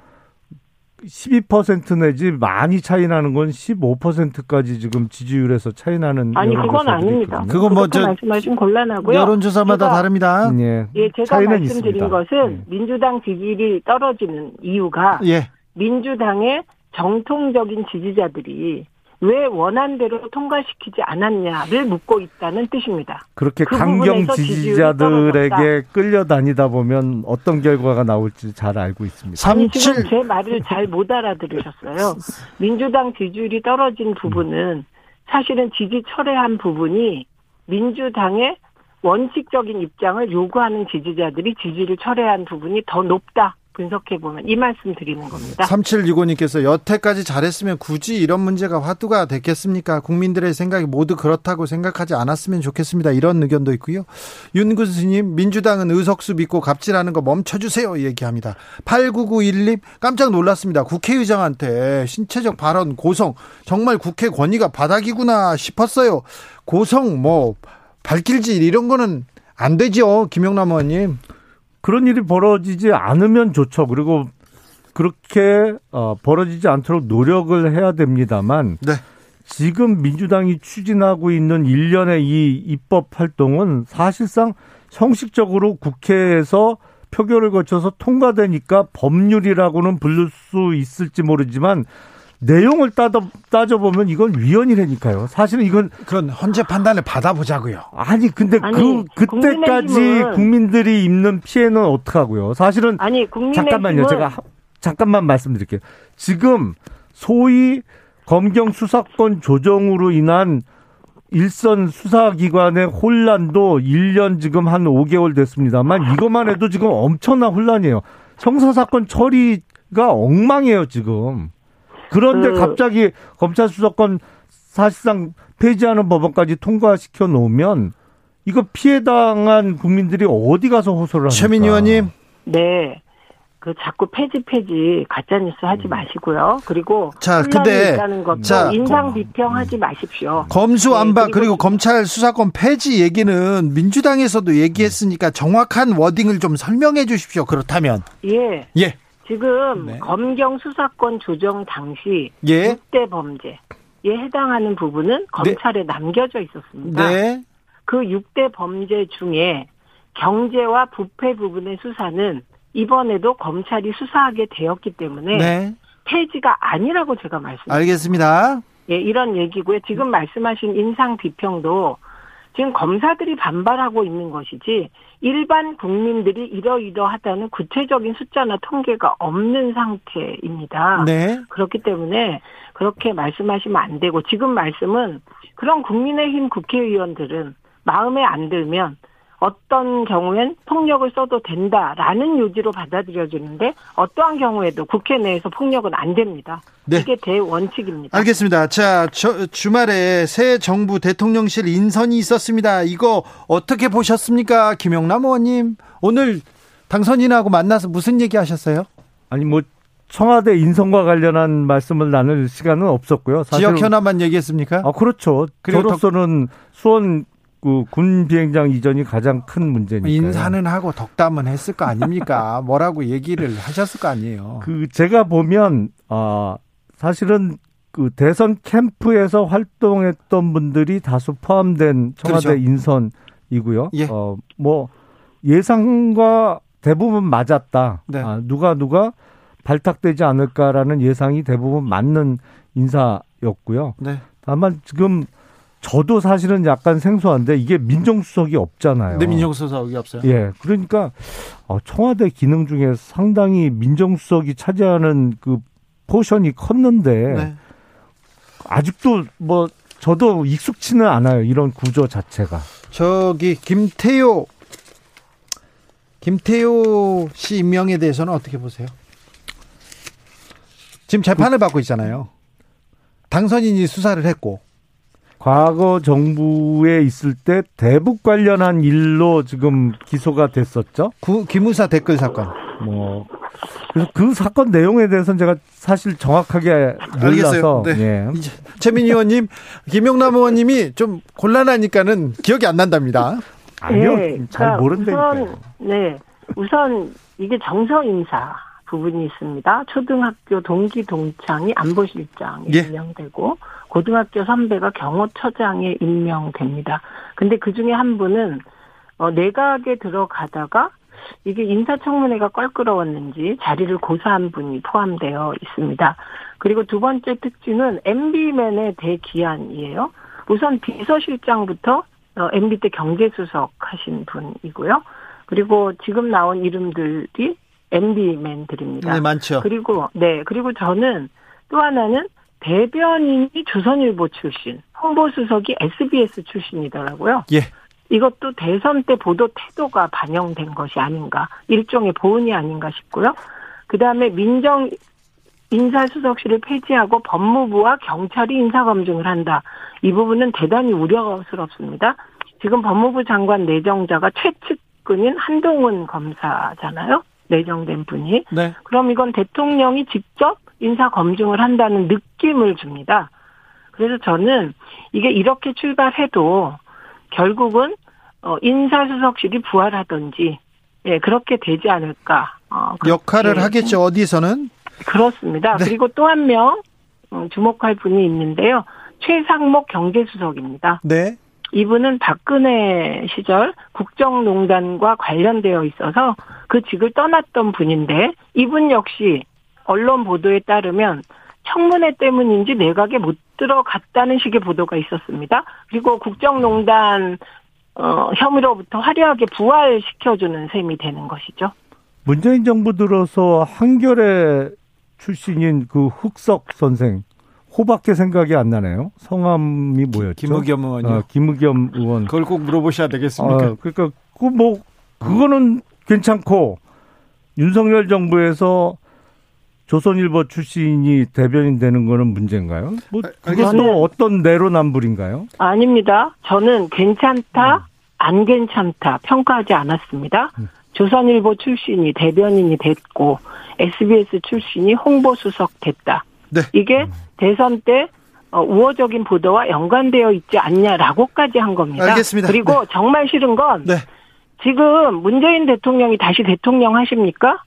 12% 내지 많이 차이 나는 건 15%까지 지금 지지율에서 차이 나는 아니 그건 아닙니다. 그건 뭐 그렇게 저- 말씀하신 곤란하고요. 여론조사마다 제가- 다릅니다. 예. 예, 제가 차이는 말씀드린 있습니다. 것은 예. 민주당 지지율이 떨어지는 이유가 예. 민주당의 정통적인 지지자들이 왜 원안대로 통과시키지 않았냐를 묻고 있다는 뜻입니다. 그렇게 그 강경 지지자들에게 끌려다니다 보면 어떤 결과가 나올지 잘 알고 있습니다. 아니 37 지금 제 말을 잘 못 알아들으셨어요. 민주당 지지율이 떨어진 부분은 사실은 지지 철회한 부분이 민주당의 원칙적인 입장을 요구하는 지지자들이 지지를 철회한 부분이 더 높다. 분석해 보면 이 말씀 드리는 겁니다. 3765님께서 여태까지 잘했으면 굳이 이런 문제가 화두가 됐겠습니까? 국민들의 생각이 모두 그렇다고 생각하지 않았으면 좋겠습니다. 이런 의견도 있고요. 윤구수님, 민주당은 의석수 믿고 갑질하는 거 멈춰주세요. 얘기합니다. 8991님, 깜짝 놀랐습니다. 국회의장한테 신체적 발언, 고성, 정말 국회 권위가 바닥이구나 싶었어요. 고성, 뭐, 발길질 이런 거는 안 되죠. 김영남 의원님. 그런 일이 벌어지지 않으면 좋죠. 그리고 그렇게 어, 벌어지지 않도록 노력을 해야 됩니다만 네. 지금 민주당이 추진하고 있는 일련의 이 입법 활동은 사실상 형식적으로 국회에서 표결을 거쳐서 통과되니까 법률이라고는 부를 수 있을지 모르지만 내용을 따져, 따져보면 이건 위헌이라니까요. 사실은 이건 그건 헌재 판단을 받아보자고요. 아니 근데 아니, 그 그때까지 국민들이 입는 피해는 어떡하고요? 사실은 아니 잠깐만요. 제가 하- 잠깐만 말씀드릴게요. 지금 소위 검경 수사권 조정으로 인한 일선 수사기관의 혼란도 1년 지금 한 5개월 됐습니다만 이것만 해도 지금 엄청난 혼란이에요. 형사사건 처리가 엉망이에요, 지금. 그런데 그- 갑자기 검찰 수사권 사실상 폐지하는 법안까지 통과시켜 놓으면 이거 피해 당한 국민들이 어디 가서 호소를 합니까? 최민 의원님. 네. 그 자꾸 폐지 폐지 가짜 뉴스 하지 음. 마시고요. 그리고 자, 근데- 있다는 것도 자, 인상 비평하지 마십시오. 검수 네, 안박 그리고- 그리고 검찰 수사권 폐지 얘기는 민주당에서도 얘기했으니까 정확한 워딩을 좀 설명해 주십시오. 그렇다면 예. 예 지금 네. 검경 수사권 조정 당시 예. 6대 범죄에 해당하는 부분은 검찰에 남겨져 있었습니다. 네. 그 6대 범죄 중에 경제와 부패 부분의 수사는 이번에도 검찰이 수사하게 되었기 때문에 네. 폐지가 아니라고 제가 말씀드립니다. 알겠습니다. 예, 이런 얘기고요. 지금 말씀하신 인상 비평도 지금 검사들이 반발하고 있는 것이지 일반 국민들이 이러이러하다는 구체적인 숫자나 통계가 없는 상태입니다. 네. 그렇기 때문에 그렇게 말씀하시면 안 되고 지금 말씀은 그런 국민의힘 국회의원들은 마음에 안 들면 어떤 경우엔 폭력을 써도 된다라는 요지로 받아들여지는데 어떠한 경우에도 국회 내에서 폭력은 안 됩니다. 네. 이게 대원칙입니다. 알겠습니다. 자, 저, 주말에 새 정부 대통령실 인선이 있었습니다. 이거 어떻게 보셨습니까? 김영남 의원님. 오늘 당선인하고 만나서 무슨 얘기 하셨어요? 아니 뭐 청와대 인선과 관련한 말씀을 나눌 시간은 없었고요. 지역 현안만 얘기했습니까? 아 그렇죠. 그리고 저로서는 수원 그 군 비행장 이전이 가장 큰 문제니까. 인사는 하고 덕담은 했을 거 아닙니까? [LAUGHS] 뭐라고 얘기를 하셨을 거 아니에요. 그 제가 보면 아 사실은 그 대선 캠프에서 활동했던 분들이 다수 포함된 청와대 그렇죠. 인선이고요. 예. 어뭐 예상과 대부분 맞았다. 네. 아, 누가 누가 발탁되지 않을까라는 예상이 대부분 맞는 인사였고요. 네. 다만 지금 저도 사실은 약간 생소한데 이게 민정수석이 없잖아요. 네, 민정수석이 없어요. 예, 그러니까 어, 청와대 기능 중에 상당히 민정수석이 차지하는 그 포션이 컸는데 네. 아직도 뭐 저도 익숙치는 않아요. 이런 구조 자체가. 저기 김태효 김태효 씨 임명에 대해서는 어떻게 보세요? 지금 재판을 받고 있잖아요. 당선인이 수사를 했고 과거 정부에 있을 때 대북 관련한 일로 지금 기소가 됐었죠. 구, 기무사 댓글 사건. 뭐 그래서 그 사건 내용에 대해서는 제가 사실 정확하게 몰라서 네. 예. 최민희 의원님, 김용남 의원님이 좀 곤란하니까는 기억이 안 난답니다. 아니요 예, 잘 그러니까 모른다니까요. 우선, 네, 우선 이게 정서 인사 부분이 있습니다. 초등학교 동기 동창이 안보실장에 예. 임명되고 고등학교 선배가 경호처장에 임명됩니다. 근데 그 중에 한 분은 어, 내각에 들어가다가 이게 인사청문회가 껄끄러웠는지 자리를 고사한 분이 포함되어 있습니다. 그리고 두 번째 특징은 MB맨의 대기한이에요. 우선 비서실장부터 어, MB 때 경제수석 하신 분이고요. 그리고 지금 나온 이름들이 MB맨들입니다. 네, 많죠. 그리고 네 그리고 저는 또 하나는 대변인이 조선일보 출신, 홍보수석이 SBS 출신이더라고요. 예. 이것도 대선 때 보도 태도가 반영된 것이 아닌가, 일종의 보은이 아닌가 싶고요. 그 다음에 민정 인사수석실을 폐지하고 법무부와 경찰이 인사검증을 한다. 이 부분은 대단히 우려스럽습니다. 지금 법무부 장관 내정자가 최측근인 한동훈 검사잖아요. 내정된 분이. 네. 그럼 이건 대통령이 직접 인사 검증을 한다는 느낌을 줍니다. 그래서 저는 이게 이렇게 출발해도 결국은 어, 인사수석실이 부활하든지 예 그렇게 되지 않을까. 어, 역할을 하겠죠. 어디서는 그렇습니다. 네. 그리고 또 한 명 주목할 분이 있는데요. 최상목 경제수석입니다. 네. 이분은 박근혜 시절 국정농단과 관련되어 있어서 그 직을 떠났던 분인데 이분 역시 언론 보도에 따르면 청문회 때문인지 내각에 못 들어갔다는 식의 보도가 있었습니다. 그리고 국정농단 어, 혐의로부터 화려하게 부활시켜주는 셈이 되는 것이죠. 문재인 정부 들어서 한겨레 출신인 그 흑석 선생 호밖에 생각이 안 나네요. 성함이 뭐였죠? 김의겸 의원요. 어, 김의겸 의원. 그걸 꼭 물어보셔야 되겠습니까? 어, 그러니까 그 뭐 그거는 괜찮고 윤석열 정부에서 조선일보 출신이 대변인 되는 거는 문제인가요? 뭐 알- 그것도. 어떤 내로남불인가요? 아닙니다. 저는 괜찮다, 안 괜찮다 평가하지 않았습니다. 조선일보 출신이 대변인이 됐고 SBS 출신이 홍보수석 됐다. 네. 이게 대선 때 어, 우호적인 보도와 연관되어 있지 않냐라고까지 한 겁니다. 알겠습니다. 그리고 정말 싫은 건 네. 지금 문재인 대통령이 다시 대통령 하십니까?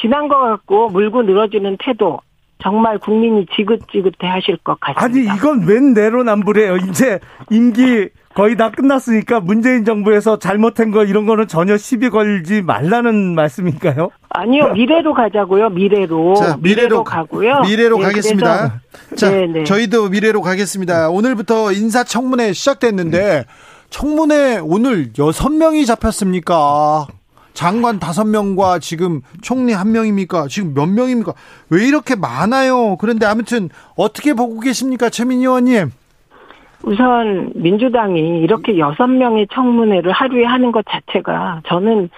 지난 거 갖고 물고 늘어지는 태도 정말 국민이 지긋지긋해 하실 것 아니 같습니다. 이건 웬 내로남불이에요. 이제 임기 거의 다 끝났으니까 문재인 정부에서 잘못한 거 이런 거는 전혀 시비 걸지 말라는 말씀인가요? 아니요, 미래로 가자고요, 미래로. 자, 미래로 가고요. 미래로 예, 가겠습니다. 그래서- 자, 네, 네. 저희도 미래로 가겠습니다. 오늘부터 인사청문회 시작됐는데 청문회 오늘 여섯 명이 잡혔습니까? 장관 다섯 명과 지금 총리 한 명입니까? 지금 몇 명입니까? 왜 이렇게 많아요? 그런데 아무튼 어떻게 보고 계십니까, 최민희 의원님? 우선 민주당이 이렇게 여섯 명의 청문회를 하루에 하는 것 자체가 저는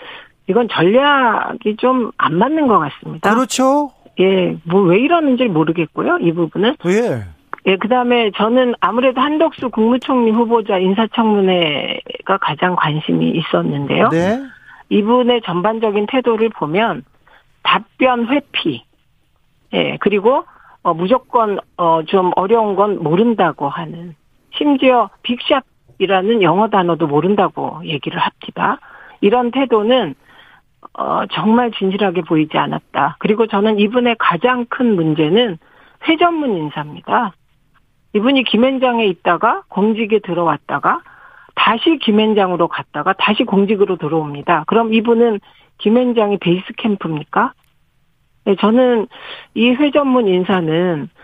이건 전략이 좀 안 맞는 것 같습니다. 그렇죠? 예, 뭐 왜 이러는지 모르겠고요, 이 부분은. 예. 예, 그 다음에 저는 아무래도 한덕수 국무총리 후보자 인사청문회가 가장 관심이 있었는데요. 네. 이분의 전반적인 태도를 보면 답변 회피, 예, 그리고 어, 무조건 어, 좀 어려운 건 모른다고 하는 심지어 빅샷이라는 영어 단어도 모른다고 얘기를 합니다. 이런 태도는 어, 정말 진실하게 보이지 않았다. 그리고 저는 이분의 가장 큰 문제는 회전문 인사입니다. 이분이 김현장에 있다가 공직에 들어왔다가 다시 김현장으로 갔다가 다시 공직으로 들어옵니다. 그럼 이분은 김현장이 베이스 캠프입니까? 네, 저는 이 회전문 인사는 어,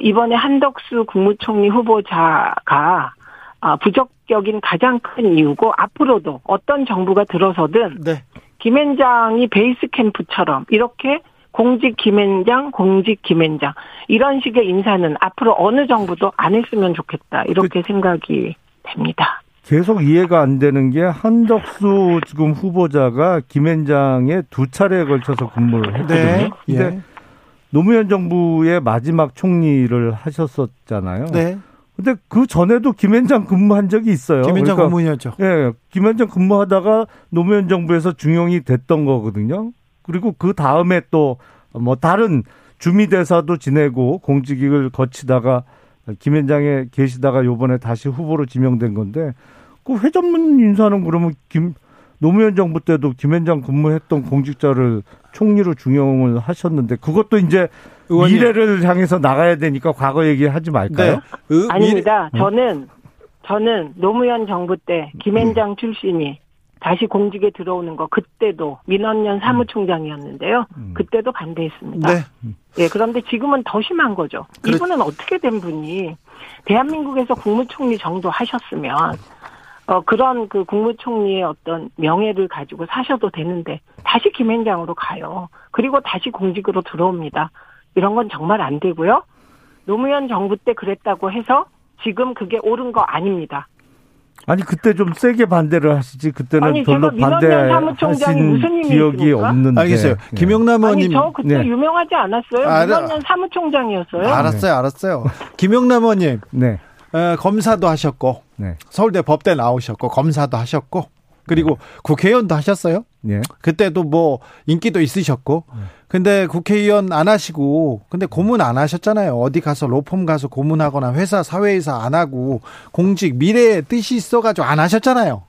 이번에 한덕수 국무총리 후보자가 아, 부적격인 가장 큰 이유고 앞으로도 어떤 정부가 들어서든 네. 김현장이 베이스 캠프처럼 이렇게 공직 김현장, 공직 김현장 이런 식의 인사는 앞으로 어느 정부도 안 했으면 좋겠다 이렇게 생각이 됩니다. 계속 이해가 안 되는 게 한덕수 지금 후보자가 김현장에 두 차례에 걸쳐서 근무를 했거든요. 네. 근데 예. 노무현 정부의 마지막 총리를 하셨었잖아요. 네. 근데 그 전에도 김현장 근무한 적이 있어요. 김현장 그러니까 고문이었죠. 예, 김현장 근무하다가 노무현 정부에서 중용이 됐던 거거든요. 그리고 그 다음에 또 뭐 다른 주미대사도 지내고 공직을 거치다가 김현장에 계시다가 요번에 다시 후보로 지명된 건데 그 회전문 인사는 그러면 김 노무현 정부 때도 김현장 근무했던 공직자를 총리로 중용을 하셨는데 그것도 이제 의원님. 미래를 향해서 나가야 되니까 과거 얘기하지 말까요? 네. 의- 아닙니다. 음. 저는 저는 노무현 정부 때 김현장 출신이 다시 공직에 들어오는 거 그때도 민원연 사무총장이었는데요. 음. 그때도 반대했습니다. 네. 예, 그런데 지금은 더 심한 거죠. 그렇- 이분은 어떻게 된 분이 대한민국에서 국무총리 정도 하셨으면 어 그런 그 국무총리의 어떤 명예를 가지고 사셔도 되는데 다시 김현장으로 가요. 그리고 다시 공직으로 들어옵니다. 이런 건 정말 안 되고요. 노무현 정부 때 그랬다고 해서 지금 그게 옳은 거 아닙니다. 아니 그때 좀 세게 반대를 하시지 그때는 아니, 별로 반대하신 기억이? 없는데 알겠어요. 예. 김영남 의원님. 저 그때 네. 유명하지 않았어요. 알아- 민원연 사무총장이었어요. 알았어요, 알았어요. 김영남 의원님, 네, 어, 검사도 하셨고, 네, 서울대 법대 나오셨고, 검사도 하셨고, 그리고 국회의원도 하셨어요. 네. 그때도 뭐 인기도 있으셨고, 근데 국회의원 안 하시고, 근데 고문 안 하셨잖아요. 어디 가서 로펌 가서 고문하거나 회사 사회에서 안 하고 공직 미래에 뜻이 있어 가지고 안 하셨잖아요.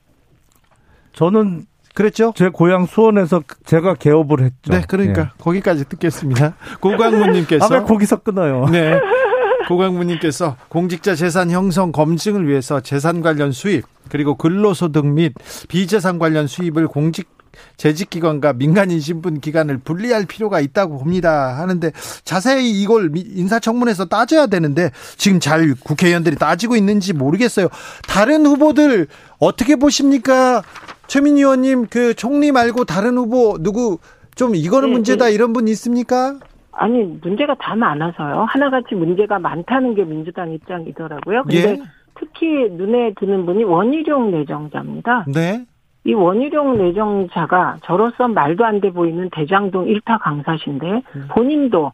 저는 그랬죠? 제 고향 수원에서 제가 개업을 했죠. 네, 그러니까 예. 거기까지 듣겠습니다. [LAUGHS] 고광무님께서 아, 왜 거기서 끊어요? 네. 고강무님께서 공직자 재산 형성 검증을 위해서 재산 관련 수입 그리고 근로소득 및 비재산 관련 수입을 공직 재직기관과 민간인 신분 기관을 분리할 필요가 있다고 봅니다 하는데 자세히 이걸 미- 인사청문회에서 따져야 되는데 지금 잘 국회의원들이 따지고 있는지 모르겠어요. 다른 후보들 어떻게 보십니까? 최민희 의원님 그 총리 말고 다른 후보 누구 좀 이거는 네, 문제다 네. 이런 분 있습니까? 아니 문제가 다 많아서요. 하나같이 문제가 많다는 게 민주당 입장이더라고요. 근데 예. 특히 눈에 드는 분이 원희룡 내정자입니다. 네. 이 원희룡 내정자가 저로서 말도 안 돼 보이는 대장동 일타 강사신데 본인도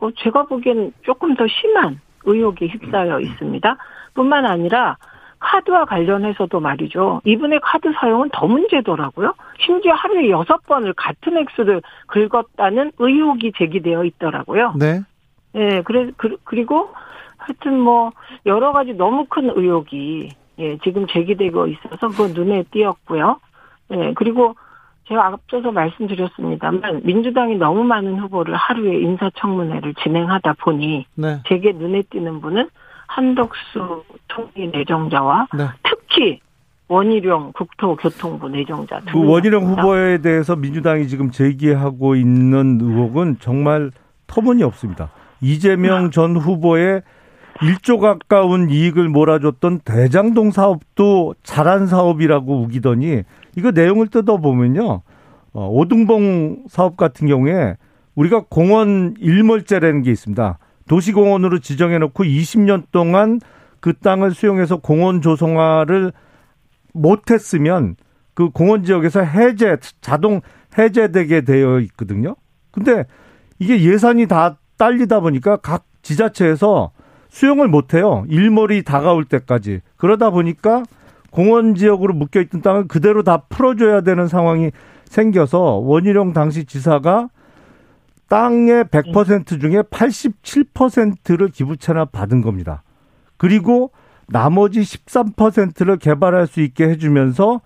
어, 제가 보기엔 조금 더 심한 의혹에 휩싸여 있습니다. 뿐만 아니라 카드와 관련해서도 말이죠. 이분의 카드 사용은 더 문제더라고요. 심지어 하루에 여섯 번을 같은 액수를 긁었다는 의혹이 제기되어 있더라고요. 네. 예, 그래, 그, 그리고 하여튼 뭐, 여러 가지 너무 큰 의혹이, 예, 지금 제기되고 있어서 그 눈에 띄었고요. 예, 그리고 제가 앞서서 말씀드렸습니다만, 민주당이 너무 많은 후보를 하루에 인사청문회를 진행하다 보니, 네. 제게 눈에 띄는 분은 한덕수 총리 내정자와 네. 특히 원희룡 국토교통부 내정자 두그명 원희룡. 후보에 대해서 민주당이 지금 제기하고 있는 의혹은 정말 터무니없습니다. 이재명 전 후보의 1조 가까운 이익을 몰아줬던 대장동 사업도 잘한 사업이라고 우기더니 이거 내용을 뜯어보면요. 어, 오등봉 사업 같은 경우에 우리가 공원 일몰제라는 게 있습니다. 도시공원으로 지정해 놓고 20년 동안 그 땅을 수용해서 공원 조성화를 못 했으면 그 공원 지역에서 해제 자동 해제되게 되어 있거든요. 근데 이게 예산이 다 딸리다 보니까 각 지자체에서 수용을 못 해요. 일몰이 다가올 때까지. 그러다 보니까 공원 지역으로 묶여 있던 땅을 그대로 다 풀어줘야 되는 상황이 생겨서 원희룡 당시 지사가 땅의 100% 중에 87%를 기부 체납 받은 겁니다. 그리고 나머지 13%를 개발할 수 있게 해주면서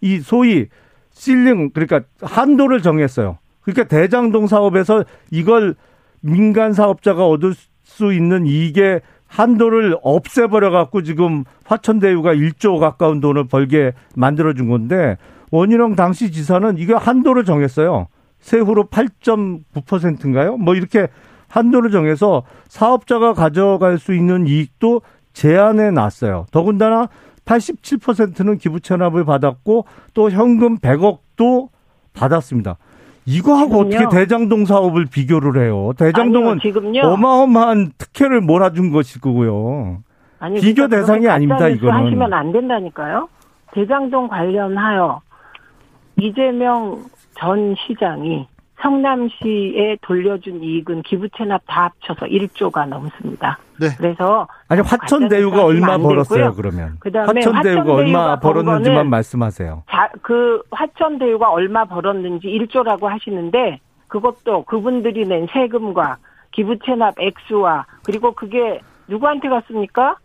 이 소위 실링 그러니까 한도를 정했어요. 그러니까 대장동 사업에서 이걸 민간 사업자가 얻을 수 있는 이익의 한도를 없애버려 갖고 지금 화천대유가 1조 가까운 돈을 벌게 만들어 준 건데 원희룡 당시 지사는 이게 한도를 정했어요. 세후로 8.9%인가요? 뭐 이렇게 한도를 정해서 사업자가 가져갈 수 있는 이익도 제한해 놨어요. 더군다나 87%는 기부 체납을 받았고 또 현금 100억도 받았습니다. 이거하고 지금요? 어떻게 대장동 사업을 비교를 해요? 대장동은 아니요, 지금요. 어마어마한 특혜를 몰아준 것이고요. 아니, 비교 그러니까 대상이 아닙니다, 이거는. 하시면 안 된다니까요. 대장동 관련하여 이재명 전 시장이 성남시에 돌려준 이익은 기부채납 다 합쳐서 1조가 넘습니다. 네. 그래서 아니 화천대유가 얼마 벌었어요. 그러면? 그다음에 화천대유가 얼마 화천대유가 벌었는지만 말씀하세요. 자, 그 화천대유가 얼마 벌었는지 1조라고 하시는데 그것도 그분들이 낸 세금과 기부채납 액수와 그리고 그게 누구한테 갔습니까?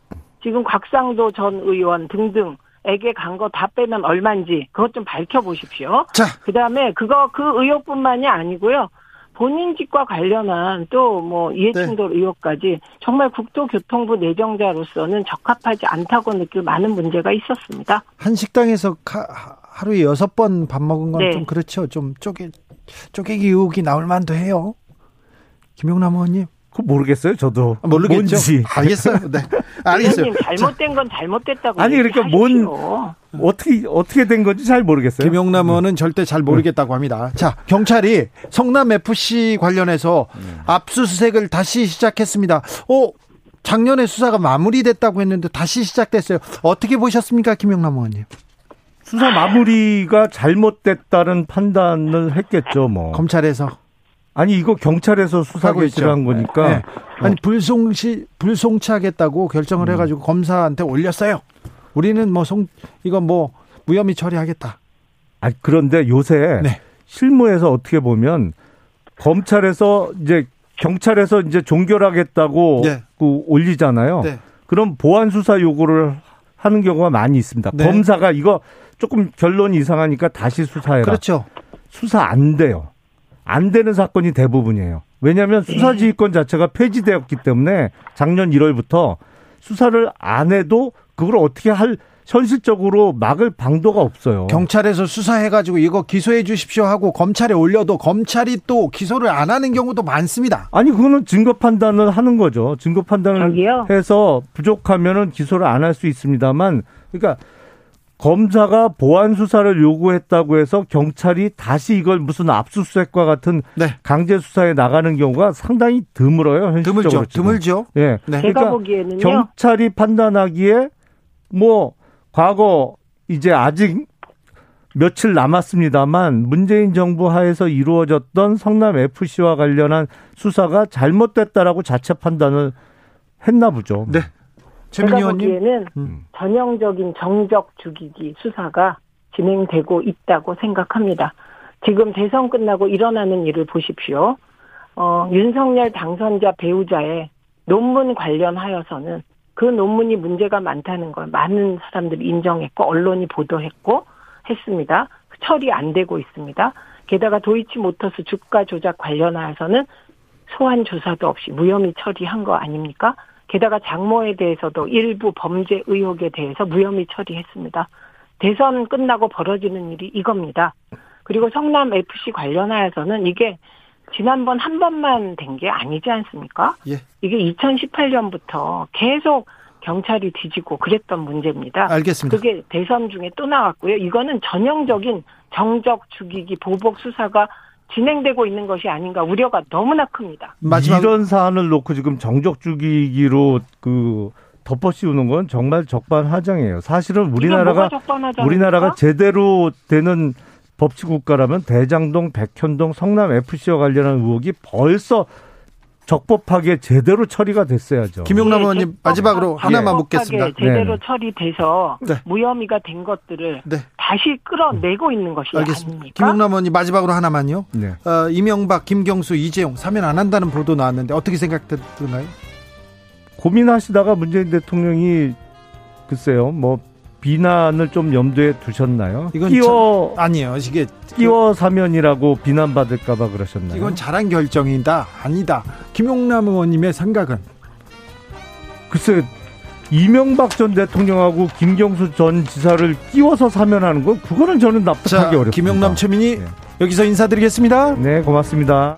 지금 곽상도 전 의원 등등 에게 간 거 다 빼면 얼마인지 그것 좀 밝혀보십시오. 자, 그다음에 그거 그 의혹뿐만이 아니고요. 본인 직과 관련한 또 뭐 이해충돌 네. 의혹까지 정말 국토교통부 내정자로서는 적합하지 않다고 느낄 많은 문제가 있었습니다. 한 식당에서 가- 하루에 여섯 번 밥 먹은 건 네. 좀 그렇죠. 좀 쪼개 쪼개기 의혹이 나올 만도 해요. 김용남 의원님 그거 모르겠어요. 저도 아, 모르겠죠. 뭔지 알겠어요. 네, 알겠어요. 의원님 잘못된 건 잘못됐다고 아니, 그러니까 뭔-. 어떻게 어떻게 된 건지 잘 모르겠어요. 김용남 의원은 절대 잘 모르겠다고 합니다. 자, 경찰이 성남 FC 관련해서 압수수색을 다시 시작했습니다. 어, 작년에 수사가 마무리됐다고 했는데 다시 시작됐어요. 어떻게 보셨습니까, 김용남 의원님? 수사 마무리가 잘못됐다는 판단을 했겠죠. 뭐 검찰에서 아니 이거 경찰에서 수사 하고 개시를 있죠. 한 거니까 네. 아니 불송시 불송치하겠다고 결정을 해가지고 검사한테 올렸어요. 우리는 뭐 송 이거 뭐 무혐의 처리하겠다. 아 그런데 요새 네. 실무에서 어떻게 보면 검찰에서 이제 경찰에서 이제 종결하겠다고 네. 그 올리잖아요. 네. 그럼 보안 수사 요구를 하는 경우가 많이 있습니다. 네. 검사가 이거 조금 결론이 이상하니까 다시 수사해라. 그렇죠. 수사 안 돼요. 안 되는 사건이 대부분이에요. 왜냐하면 수사지휘권 자체가 폐지되었기 때문에 작년 1월부터 수사를 안 해도 그걸 어떻게 할 현실적으로 막을 방도가 없어요. 경찰에서 수사해가지고 이거 기소해 주십시오 하고 검찰에 올려도 검찰이 또 기소를 안 하는 경우도 많습니다. 아니 그거는 증거 판단을 하는 거죠. 증거 판단을 저기요. 해서 부족하면은 기소를 안 할 수 있습니다만, 그러니까 검사가 보안 수사를 요구했다고 해서 경찰이 다시 이걸 무슨 압수수색과 같은 네. 강제 수사에 나가는 경우가 상당히 드물어요. 현실적으로 드물죠. 지금. 드물죠. 예. 네. 그러니까 보기에는요. 경찰이 판단하기에 뭐 과거 이제 아직 며칠 남았습니다만 문재인 정부 하에서 이루어졌던 성남 FC와 관련한 수사가 잘못됐다라고 자체 판단을 했나 보죠. 네. 제가. 보기에는 음. 전형적인 정적 죽이기 수사가 진행되고 있다고 생각합니다. 지금 대선 끝나고 일어나는 일을 보십시오. 어, 윤석열 당선자 배우자의 논문 관련하여서는 그 논문이 문제가 많다는 걸 많은 사람들이 인정했고 언론이 보도했고 했습니다. 처리 안 되고 있습니다. 게다가 도이치모터스 주가 조작 관련하여서는 소환 조사도 없이 무혐의 처리한 거 아닙니까? 게다가 장모에 대해서도 일부 범죄 의혹에 대해서 무혐의 처리했습니다. 대선 끝나고 벌어지는 일이 이겁니다. 그리고 성남 FC 관련하여서는 이게 지난번 한 번만 된 게 아니지 않습니까? 예. 이게 2018년부터 계속 경찰이 뒤지고 그랬던 문제입니다. 알겠습니다. 그게 대선 중에 또 나왔고요. 이거는 전형적인 정적 죽이기 보복 수사가 진행되고 있는 것이 아닌가 우려가 너무나 큽니다. 마지막 이런 사안을 놓고 지금 정적 죽이기로 그 덮어씌우는 건 정말 적반하장이에요. 사실은 우리나라가? 우리나라가 제대로 되는 법치 국가라면 대장동, 백현동, 성남 FC와 관련한 의혹이 벌써 적법하게 제대로 처리가 됐어야죠. 김용남 예, 의원님 마지막으로 하나만 적법하게 묻겠습니다. 제대로 네. 처리돼서 네. 무혐의가 된 것들을 네, 다시 끌어내고 있는 것이 알겠습니다. 아닙니까? 김용남 의원님 마지막으로 하나만요. 네. 어, 이명박, 김경수, 이재용 사면 안 한다는 보도 나왔는데 어떻게 생각드나요? 고민하시다가 문재인 대통령이 글쎄요, 뭐 비난을 좀 염두에 두셨나요? 이건 끼워 아니에요. 이게 끼워 사면이라고 비난받을까봐 그러셨나요? 이건 잘한 결정이다. 아니다. 김용남 의원님의 생각은 글쎄 이명박 전 대통령하고 김경수 전 지사를 끼워서 사면하는 거 그거는 저는 자, 납득하기 어렵습니다. 김용남 최민희 네. 여기서 인사드리겠습니다. 네, 고맙습니다.